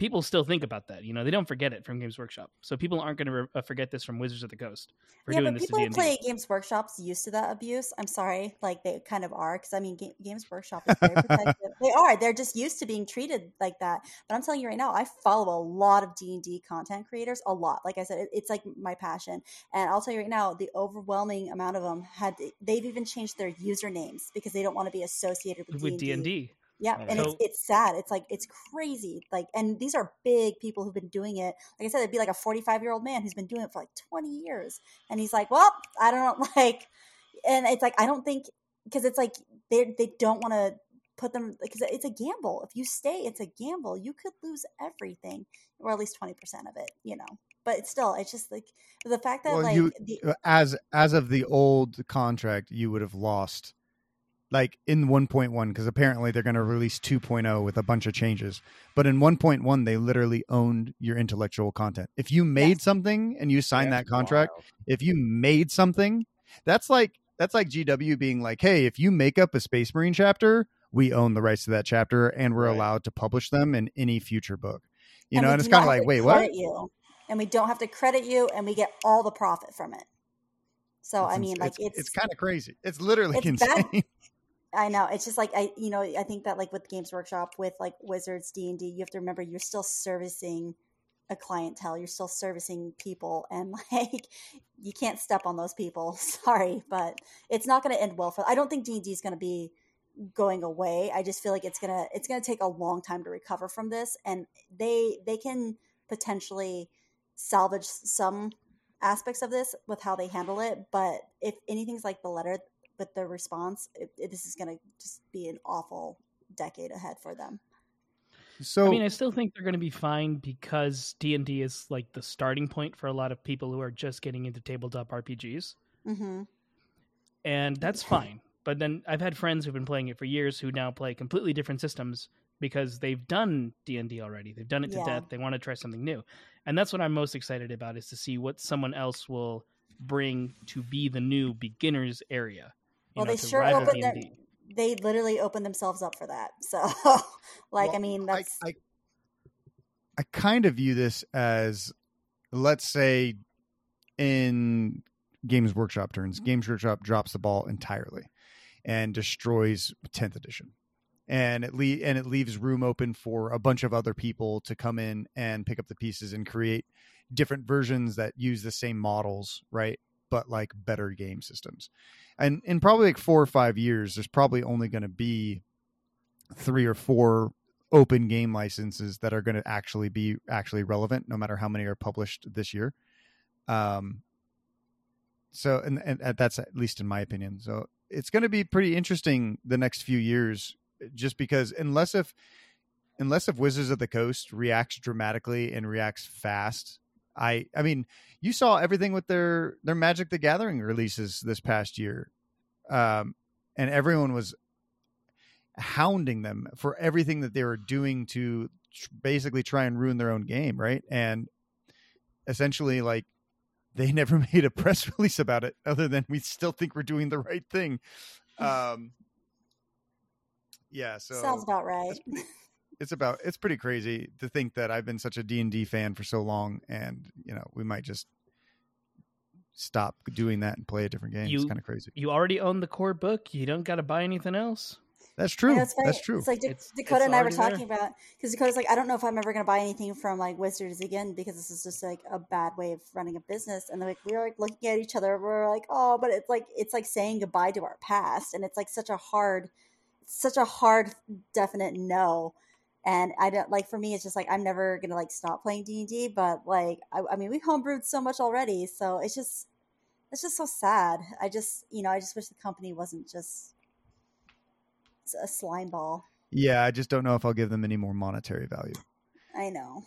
D: People still think about that, you know. They don't forget it from Games Workshop, so people aren't going to re- uh, forget this from Wizards of the Coast for
C: yeah,
D: doing
C: but
D: this
C: people who play Games Workshops used to that abuse. I'm sorry, like they kind of are, because I mean, Ga- Games Workshop is very protective. they are. They're just used to being treated like that. But I'm telling you right now, I follow a lot of D and D content creators. A lot. Like I said, it, it's like my passion. And I'll tell you right now, the overwhelming amount of them had. They've even changed their usernames because they don't want to be associated with
D: with D and D.
C: Yeah, and
D: So-
C: it's it's sad. It's like it's crazy. Like, and these are big people who've been doing it. Like I said, it'd be like a forty-five year old man who's been doing it for like twenty years, and he's like, "Well, I don't know," [laughs] like, and it's like I don't think because it's like they they don't want to put them because it's a gamble. If you stay, it's a gamble. You could lose everything, or at least twenty percent of it. You know, but it's still, it's just like the fact that
A: Well,
C: like
A: you-
C: the, uh,
A: as as of the old contract, you would have lost like in 1.1 because apparently they're going to release 2.0 with a bunch of changes. But in 1.1, they literally owned your intellectual content. If you made
C: Yes.
A: something and you signed
B: That's
A: that contract,
B: wild.
A: if you made something, that's like that's like GW being like, "Hey, if you make up a Space Marine chapter, we own the rights to that chapter and we're
B: Right.
A: allowed to publish them in any future book." You
C: and
A: know, and it's kind of like, "Wait, what?"
C: You, and we don't have to credit you, and we get all the profit from it. So
A: It's
C: I mean, like
A: it's,
C: it's,
A: kind of crazy. It's literally [laughs]
C: it's
A: insane.
C: bad. I know it's just like I, you know, I think that like with Games Workshop, with like Wizards D and D, you have to remember you're still servicing a clientele. You're still servicing people, and [laughs] like you can't step on those people. [laughs] Sorry, but it's not going to end well for. I don't think D and D is going to be going away. I just feel like it's gonna it's gonna take a long time to recover from this, and they they can potentially salvage some aspects of this with how they handle it. But if anything's like the letter with the response, it, it- this is gonna just be an awful decade ahead for them.
A: So
D: I mean, I still think they're going to be fine because D and D is like the starting point for a lot of people who are just getting into tabletop RPGs,
C: hmm
D: and that's fine. But then I've had friends who've been playing it for years who now play completely different systems because they've done D and D already. They've done it to
C: Yeah.
D: death. They want to try something new, and that's what I'm most excited about is to see what someone else will bring to be the new beginners area.
C: Well,
D: know,
C: they sure opened their, they literally opened themselves up for that. So, [laughs] like, I mean, that's
A: I, I, I kind of view this as, let's say, in Games Workshop turns, mm-hmm. Games Workshop drops the ball entirely and destroys 10th edition. And it le- and it leaves room open for a bunch of other people to come in and pick up the pieces and create different versions that use the same models, right? But like better game systems. And in probably like four or five years, there's probably only going to be three or four open game licenses that are going to actually be actually relevant no matter how many are published this year um so and, and that's at least in my opinion so it's going to be pretty interesting the next few years just because unless if unless if wizards of the coast reacts dramatically and reacts fast i i mean you saw everything with their their magic the gathering releases this past year um and everyone was hounding them for everything that they were doing to tr- basically try and ruin their own game, right? And essentially, like, they [laughs] never made a press [laughs] release about it other than we still think we're doing the right thing. [laughs] Um, yeah, so
C: sounds about right.
A: It's about it's pretty crazy to think that I've been such a D&D fan for so long and, you know, we might just stop doing that and play a different game. it's kind of crazy.
D: You already own the core book. You don't got to buy anything else.
A: That's true.
C: know, it's funny.
A: That's true.
C: It's like Da-
D: It's-
C: Dakotah
D: it's
C: and I were
D: already there.
C: talking about because Dakotah's like, I don't know if I'm ever going to buy anything from like Wizards again because this is just like a bad way of running a business. And like we were like looking at each other, we're like, oh, but it's like it's like saying goodbye to our past, and it's like such a hard, it's such a hard, definite no. And I don't like for me, it's just like I'm never gonna like stop playing D and D, but like I, I mean, we've homebrewed so much already, so it's just it's just so sad. I just you know I just wish the company wasn't just a slime ball.
A: yeah, I just don't know if I'll give them any more monetary value.
C: I know.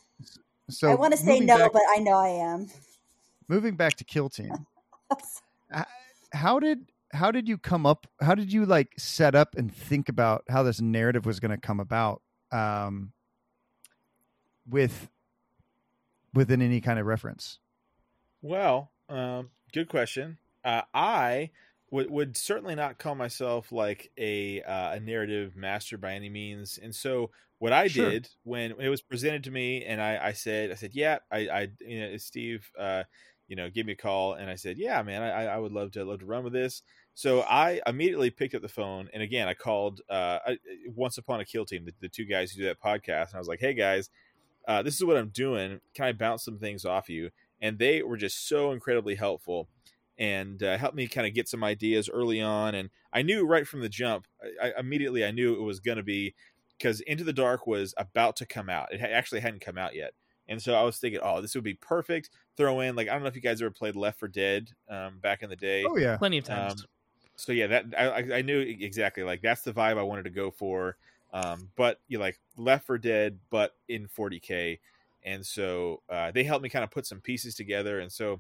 A: So
C: I want to say no,
A: back-
C: but I know I am.
A: moving back to Kill Team, [laughs] how did how did you come up? How did you like set up and think about how this narrative was going to come about? Um, with within any kind of reference.
B: Well, um, good question. Uh, I would would certainly not call myself like a uh, a narrative master by any means, and so what I
A: Sure.
B: did when it was presented to me, and I, I said, I said, yeah, I, I you know, Steve, uh, you know, gave me a call, and I said, yeah, man, I, I would love to love to run with this. So I immediately picked up the phone, and again, I called uh, I, Once Upon a Kill Team, the, the two guys who do that podcast, and I was like, hey guys, uh, this is what I'm doing. Can I bounce some things off you? And they were just so incredibly helpful and uh, helped me kind of get some ideas early on. And I knew right from the jump, I, I immediately I knew it was going to be because Into the Dark was about to come out. It ha- actually hadn't come out yet. And so I was thinking, oh, this would be perfect. Throw in like I don't know if you guys ever played Left 4 Dead um, back in the day.
A: Oh yeah,
D: Plenty of times.
B: Um, so yeah, that I, I- knew exactly like that's the vibe I wanted to go for. Um, but you like Left 4 Dead, but in 40k, and so uh, they helped me kind of put some pieces together, and so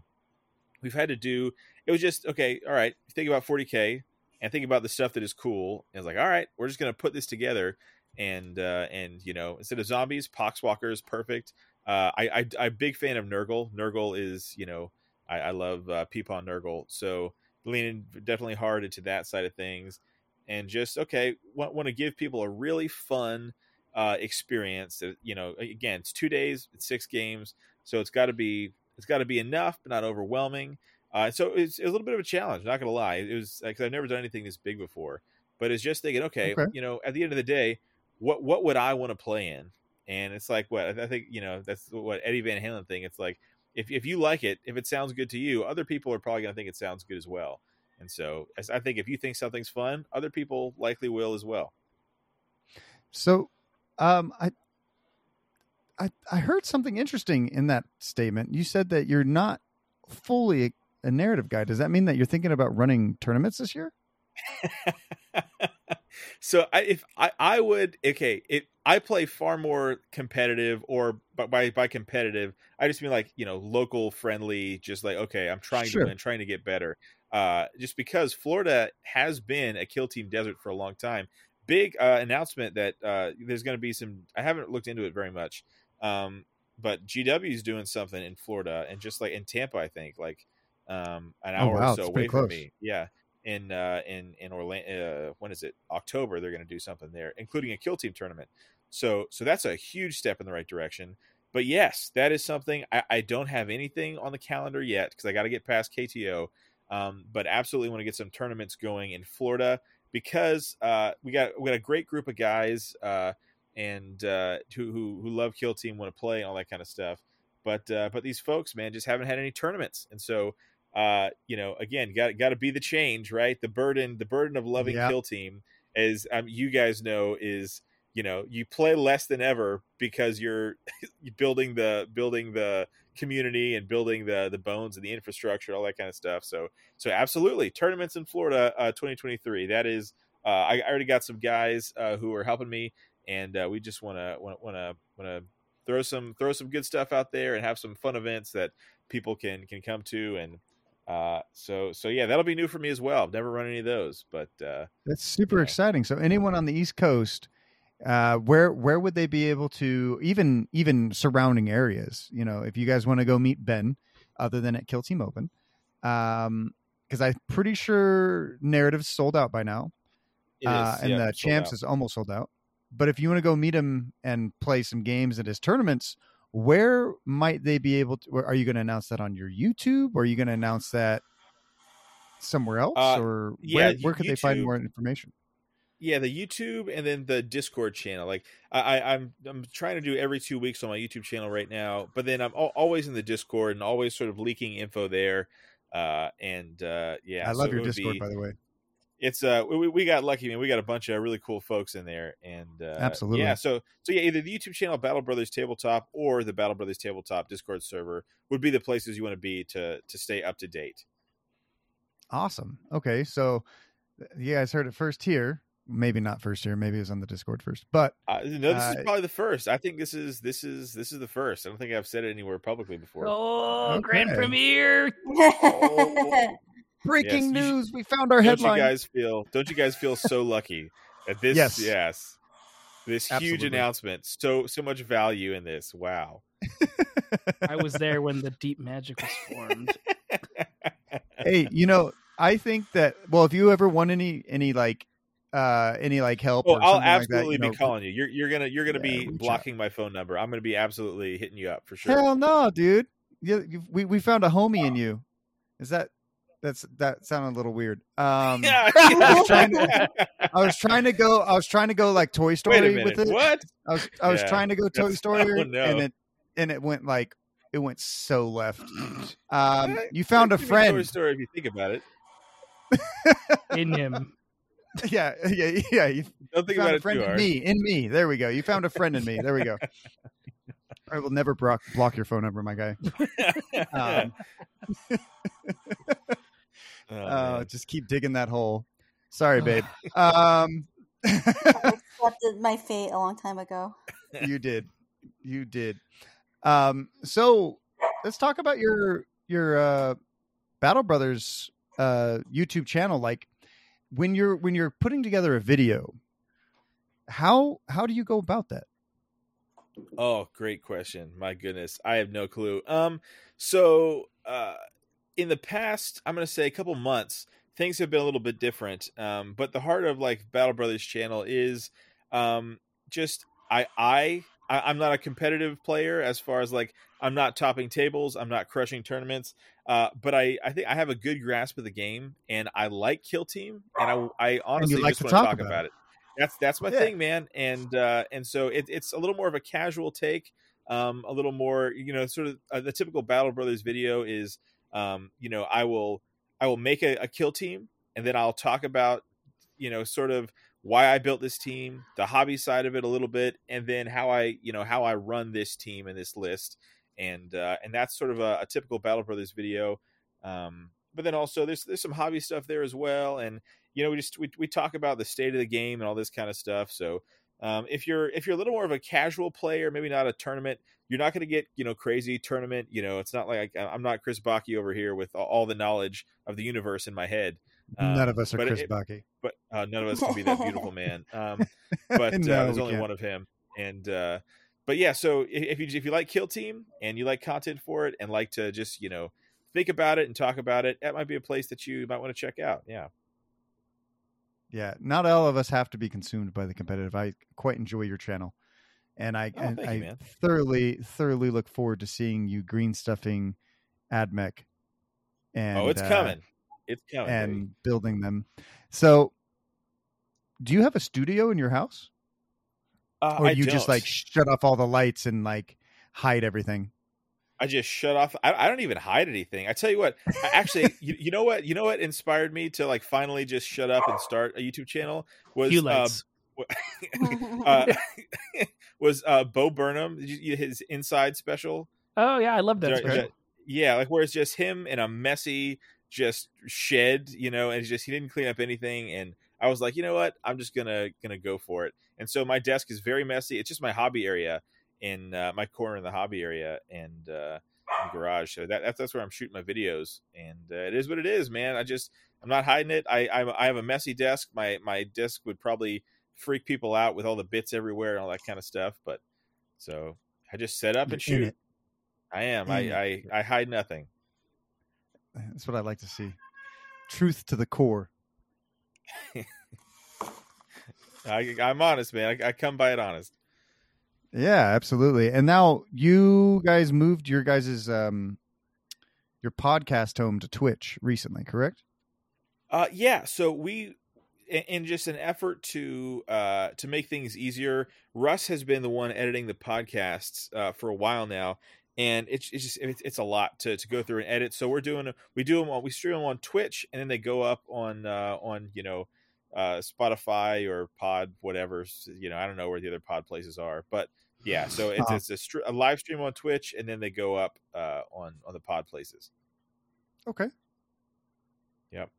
B: we've had to do. It was just okay. All right, think about 40k and think about the stuff that is cool. And it's like, all right, we're just gonna put this together, and uh, and you know, instead of zombies, poxwalker is perfect. Uh, I, I I'm big fan of Nurgle. Nurgle is you know I, I love uh, Peepon Nurgle, so leaning definitely hard into that side of things, and just okay, want, want to give people a really fun uh, experience. That, you know, again, it's two days, it's six games, so it's got to be it's got to be enough, but not overwhelming. Uh, so it's, it's a little bit of a challenge. Not gonna lie, it was because I've never done anything this big before, but it's just thinking, okay,
A: Okay.
B: you know, at the end of the day, what what would I want to play in? And it's like what I think, you know, that's what Eddie Van Halen thing. It's like if if you like it, if it sounds good to you, other people are probably gonna think it sounds good as well. And so as I think if you think something's fun, other people likely will as well.
A: So, um, I, I, I heard something interesting in that statement. You said that you're not fully a narrative guy. Does that mean that you're thinking about running tournaments this year? [laughs]
B: so I, if I, I would okay if I play far more competitive or by by competitive I just mean like you know local friendly just like okay I'm trying
A: Sure.
B: to win trying to get better. Uh just because Florida has been a kill team desert for a long time. Big uh, announcement that uh there's going to be some I haven't looked into it very much um but GW is doing something in Florida and just like in Tampa I think like um an
A: Oh,
B: hour
A: wow,
B: or so away
A: pretty
B: from me. Yeah in uh in in Orlando uh, when is it? October they're going to do something there including a kill team tournament. So so that's a huge step in the right direction. But yes that is something I, I don't have anything on the calendar yet because I got to get past KTO um but absolutely want to get some tournaments going in Florida because uh we got we got a great group of guys uh and uh who who, who love kill team want to play and all that kind of stuff. But uh but these folks man just haven't had any tournaments. And so uh, you know, again, got got to be the change, right? The burden, the burden of loving
A: Yeah.
B: Kill Team, as um, you guys know, is you know you play less than ever because you're [laughs] building the building the community and building the the bones and the infrastructure, all that kind of stuff. So so absolutely, tournaments in Florida, uh, 2023. That is, uh, I, I already got some guys uh, who are helping me, and uh, we just want to want to want to throw some throw some good stuff out there and have some fun events that people can can come to and uh so so yeah that'll be new for me as well i've never run any of those but uh
A: That's super exciting. So, anyone on the East Coast, uh, where where would they be able to even even surrounding areas? You know, if you guys want to go meet Ben, other than at Kill Team Open, um, because I'm pretty sure narrative's sold out by now. uh, and
B: yeah,
A: the champs
B: out.
A: is almost sold out. But if you want to go meet him and play some games at his tournaments, where might they be able to? Are you going to announce that on your YouTube, or are you going to announce that somewhere else,
B: Uh,
A: or
B: yeah,
A: where, could they find more information?
B: yeah the youtube and then the discord channel like I, I i'm i'm trying to do every two weeks on my youtube channel right now but then i'm always in the discord and always sort of leaking info there uh and uh yeah
A: I love
B: it
A: your Discord,
B: be-
A: by the way.
B: It's uh we, we got lucky man we got a bunch of really cool folks in there and uh
A: Absolutely.
B: yeah so so yeah either the youtube channel battle brothers tabletop or the battle brothers tabletop discord server would be the places you want to be to to stay up to date
A: Awesome. Okay, so you guys heard it first here. Maybe not first here. Maybe it was on the Discord first, but
B: uh, no this
A: Uh,
B: is probably the first i think this is this is this is the first i don't think i've said it anywhere publicly before
D: Oh, grand
A: Okay.
D: premiere! [laughs] [laughs]
A: breaking
B: Yes, you should-
A: news! We found our
B: don't
A: headline.
B: you guys feel don't you guys feel so lucky at [laughs] this
A: Yes.
B: yes this huge announcement so so much value in this wow [laughs]
D: I was there when the deep magic was formed. [laughs]
A: hey, you know, I think that well, if you ever want any any like uh any like help,
B: Oh,
A: or
B: I'll
A: something like that,
B: absolutely
A: you know,
B: be calling you. You're you're gonna you're gonna
A: Yeah,
B: be
A: reach
B: blocking my phone number. I'm gonna be absolutely hitting you up for sure.
A: Hell no, dude. You, you, we we found a homie in you. Is that that's that sounded a little weird. [laughs] Um,
B: yeah.
A: I was trying to- I was trying to go. I was trying to go like Toy Story [laughs]
B: Wait a
A: with it.
B: What?
A: I was I was
B: Yeah.
A: trying to go Toy [laughs] Story,
B: oh, no.
A: and it and it went like it went so left. [sniffs] Um, you found a
B: Could be Toy
A: friend.
B: Story if you think about it.
D: In him.
A: Yeah, yeah, yeah. You
B: Don't think
A: found
B: about
A: a
B: it
A: friend
B: too
A: in
B: hard.
A: me. In me. There we go. You found a friend in me. There we go. I will never block block your phone number, my guy. Um,
B: Oh,
A: uh, just keep digging that hole. Sorry, babe. [laughs] Um,
C: I [laughs] accepted my fate a long time ago.
A: you did, you did. Um, so let's talk about your your uh, Battle Brothers uh, YouTube channel. Like when you're when you're putting together a video, how how do you go about that?
B: Oh, great question. My goodness. I have no clue. Um so uh in the past, I'm going to say a couple months, things have been a little bit different. Um but the heart of like Battle Brothers channel is um just I I I'm not a competitive player as far as like I'm not topping tables, I'm not crushing tournaments, uh, but I I think I have a good grasp of the game, and I like Kill Team, and I I honestly
A: like
B: just
A: to
B: want to
A: talk
B: talk
A: about
B: about it. That's that's my
A: Yeah.
B: thing, man, and uh, and so it, it's a little more of a casual take, um, a little more you know sort of uh, the typical Battle Brothers video is um, you know I will I will make a, a kill team, and then I'll talk about you know sort of why I built this team, the hobby side of it a little bit, and then how I you know how I run this team and this list, and uh, and that's sort of a, a typical Battle Brothers video. Um, but then also there's there's some hobby stuff there as well, and you know we just we, we talk about the state of the game and all this kind of stuff. So um, if you're if you're a little more of a casual player, maybe not a tournament, you're not going to get you know crazy tournament. You know, it's not like I, I'm not Chris Baki over here with all, the knowledge of the universe in my head. Um,
A: None of us are Chris
B: it-
A: Bucky.
B: but uh, none of us can be that beautiful [laughs] man. Um, but uh, there's only
A: can't.
B: one of him. And uh, but yeah, so if you if you like Kill Team and you like content for it and like to just you know think about it and talk about it, that might be a place that you might want to check out. Yeah.
A: Yeah, not all of us have to be consumed by the competitive. I quite enjoy your channel, and I
B: Oh,
A: and I
B: you,
A: thoroughly thoroughly look forward to seeing you green stuffing AdMech. And
B: oh, it's
A: uh,
B: coming. It's coming. baby.
A: and building them. So, do you have a studio in your house,
B: Uh,
A: or you just
B: don't.
A: like shut off all the lights and like hide everything?
B: I just shut off. I, I don't even hide anything. I tell you what. I, actually, [laughs] you, you know what? You know what inspired me to like finally just shut up and start a YouTube channel was
D: Few [laughs] [laughs]
B: uh,
D: lights.
B: uh, was uh, Bo Burnham his Inside special.
D: oh yeah, I love that.
B: Ju-
D: special.
B: yeah, like where it's just him in a messy just shed, you know, and it's just he didn't clean up anything. And I was like, you know what, I'm just gonna gonna go for it. And so my desk is very messy. It's just my hobby area in uh, my corner in the hobby area and uh, garage. So that, that's that's where I'm shooting my videos, and uh, it is what it is, man. I just I'm not hiding it. I I'm, I have a messy desk. My my desk would probably freak people out with all the bits everywhere and all that kind of stuff, but so I just set up and shoot.
A: it.
B: I am. I. I I hide nothing.
A: That's what I like to see. Truth to the core. [laughs]
B: I, I'm honest, man. I, I come by it honest.
A: Yeah, absolutely. And now you guys moved your guys's um your podcast home to Twitch recently, correct?
B: Uh, yeah. So we, in, just an effort to uh to make things easier, Russ has been the one editing the podcasts uh, for a while now, and it's it's just it's a lot to to go through and edit. So we're doing we do them on we stream them on Twitch, and then they go up on uh on you know uh Spotify or Pod whatever you know I don't know where the other pod places are, but yeah. So it's
A: Uh-huh.
B: it's a, str- a live stream on Twitch, and then they go up uh on on the pod places.
A: Okay. Yep.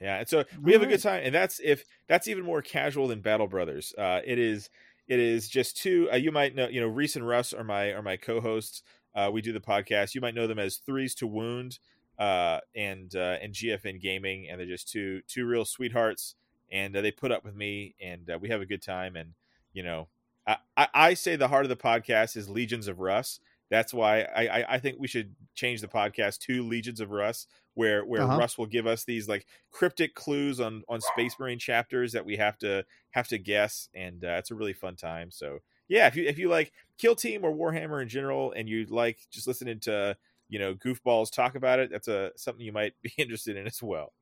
B: Yeah, and so we have a good time, and that's if that's even more casual than Battle Brothers. Uh, it is it is just two. Uh, you might know, you know, Reese and Russ are my are my co-hosts. Uh, we do the podcast. You might know them as Threes to Wound uh, and uh, and GFN Gaming, and they're just two two real sweethearts, and uh, they put up with me, and uh, we have a good time. And you know, I, I, say the heart of the podcast is Legions of Russ. That's why I, I, I think we should change the podcast to Legions of Russ, where where
A: Uh-huh.
B: Russ will give us these like cryptic clues on on Space Marine chapters that we have to have to guess, and uh, it's a really fun time. So yeah, if you if you like Kill Team or Warhammer in general, and you like just listening to you know goofballs talk about it, that's a something you might [laughs] be interested in as well.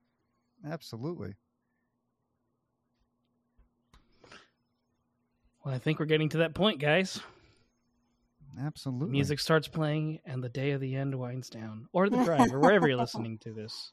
A: Absolutely.
D: Well, I think we're getting to that point, guys.
A: Absolutely.
D: Music starts playing, and the day of the end winds down, or the drive, or wherever you're [laughs] listening to this.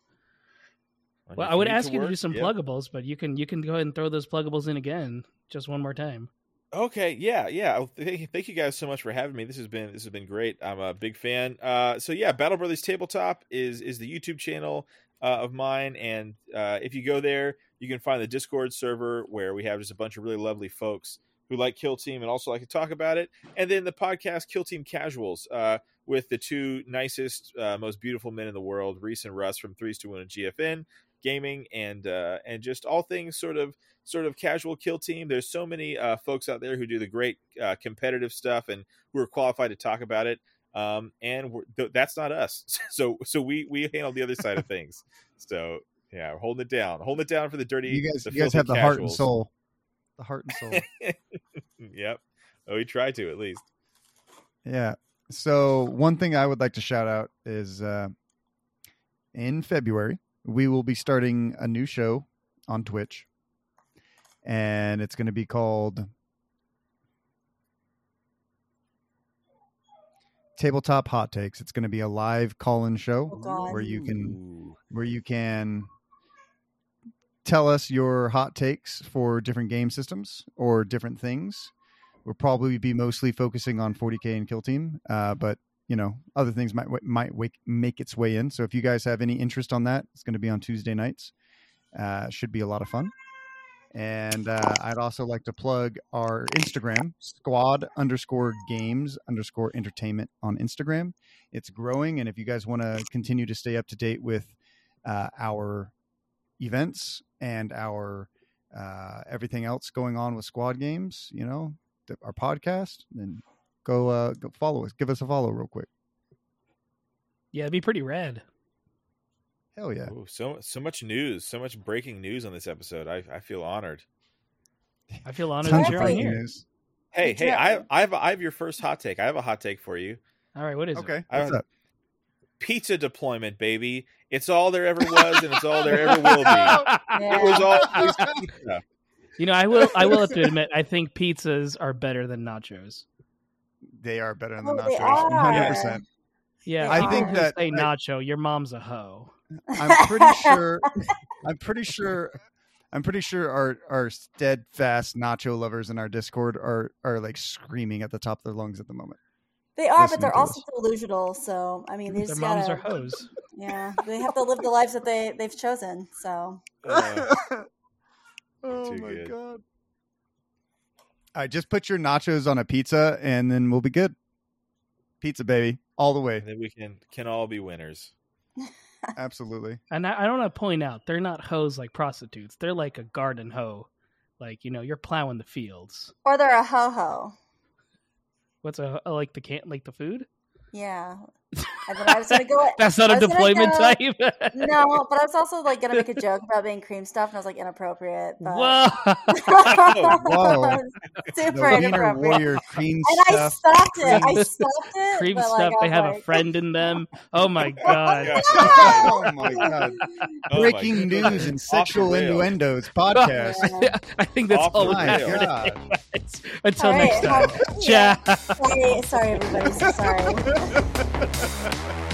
B: When
D: Well, I would ask
B: to
D: you to do some
B: yeah.
D: pluggables, but you can you can go ahead and throw those pluggables in again, just one more time.
B: Okay, yeah, yeah. Thank, thank you guys so much for having me. This has been this has been great. I'm a big fan. Uh, so yeah, Battle Brothers Tabletop is is the YouTube channel. uh, of mine. And uh, if you go there, you can find the Discord server where we have just a bunch of really lovely folks who like Kill Team and also like to talk about it. And then the podcast Kill Team Casuals uh, with the two nicest, uh, most beautiful men in the world, Reese and Russ from Threes to One and GFN Gaming, and uh, and just all things sort of sort of casual Kill Team. There's so many uh, folks out there who do the great uh, competitive stuff and who are qualified to talk about it. Um, and th- that's not us. [laughs] So so we we handle the other side of things. So yeah, we're holding it down, holding it down for the dirty.
A: You guys, you guys have the heart and soul. The heart and soul. [laughs]
B: yep. Oh, we try to at least.
A: Yeah. So one thing I would like to shout out is uh, in February we will be starting a new show on Twitch, and it's going to be called Tabletop Hot Takes. It's going to be a live call-in show
C: Oh,
A: where you can where you can tell us your hot takes for different game systems or different things. We'll probably be mostly focusing on 40k and Kill Team, uh, but you know other things might might wake, make its way in. So if you guys have any interest on that, it's going to be on Tuesday nights. Uh, should be a lot of fun. And uh, I'd also like to plug our Instagram, squad underscore games underscore entertainment on Instagram. It's growing. And if you guys want to continue to stay up to date with uh, our events and our uh, everything else going on with squad games, you know, th- our podcast, then go, uh, go follow us. Give us a follow real quick.
D: Yeah, it'd be pretty rad.
A: Hell yeah.
B: Ooh, so so much news, so much breaking news on this episode. I I feel honored.
D: I feel honored
A: Tons
D: that you're on here.
A: news.
B: Hey, hey, I I have I have your first hot take. I have a hot take for you.
D: All right, what is it?
A: Okay.
B: I
A: What's
B: don't-
A: up?
B: Pizza deployment, baby. It's all there ever was, and it's all there ever will be.
C: Yeah. [laughs]
B: It was always pizza.
D: You know, I will. I will have to admit, I think pizzas are better than nachos.
A: They are better than
C: Oh,
A: nachos. 100%.
D: Yeah,
C: I think
D: who
A: that,
D: say
A: like-
D: nacho, your mom's a hoe.
A: I'm pretty sure. [laughs] I'm pretty sure. I'm pretty sure our our steadfast nacho lovers in our Discord are are like screaming at the top of their lungs at the moment.
C: They are, but they're
A: to
C: also
A: us.
C: delusional. So I mean, they
D: Their
C: just
D: moms
C: gotta,
D: are hoes.
C: yeah, they have to live the lives that they they've chosen. So
B: Uh, [laughs]
A: oh my
B: good.
A: god! All right, just put your nachos on a pizza, and then we'll be good. Pizza, baby, all the way.
B: and then we can can all be winners. [laughs]
A: Absolutely.
D: And I, I don't want to point out they're not hoes like prostitutes. They're like a garden hoe. Like you know, you're plowing the fields.
C: or they're a ho ho.
D: What's a like the can like the food?
C: Yeah. And then I was gonna go. [laughs]
D: That's not a deployment
C: go-
D: type. [laughs] [laughs]
C: No, but I was also like gonna make a joke about being cream stuff, and I was like inappropriate. But
D: Whoa!
A: Oh, whoa.
C: super
A: The
C: inappropriate.
A: Warrior cream
C: And I
A: stuff.
C: stopped it. I
D: Cream-
C: stopped it.
D: Cream
C: but,
D: stuff.
C: like, I
D: they
C: was
D: have a friend in them. Oh my god!
A: Oh, oh my god!
B: Oh my
A: Breaking
B: goodness.
A: news and sexual innuendos podcast.
C: Yeah.
D: I think that's
B: Off
D: all we
A: My
D: have for
A: God.
D: today. Until
C: All
D: next time.
C: well, yeah.
D: Ciao.
C: Sorry, sorry, everybody. So sorry. Ha ha ha!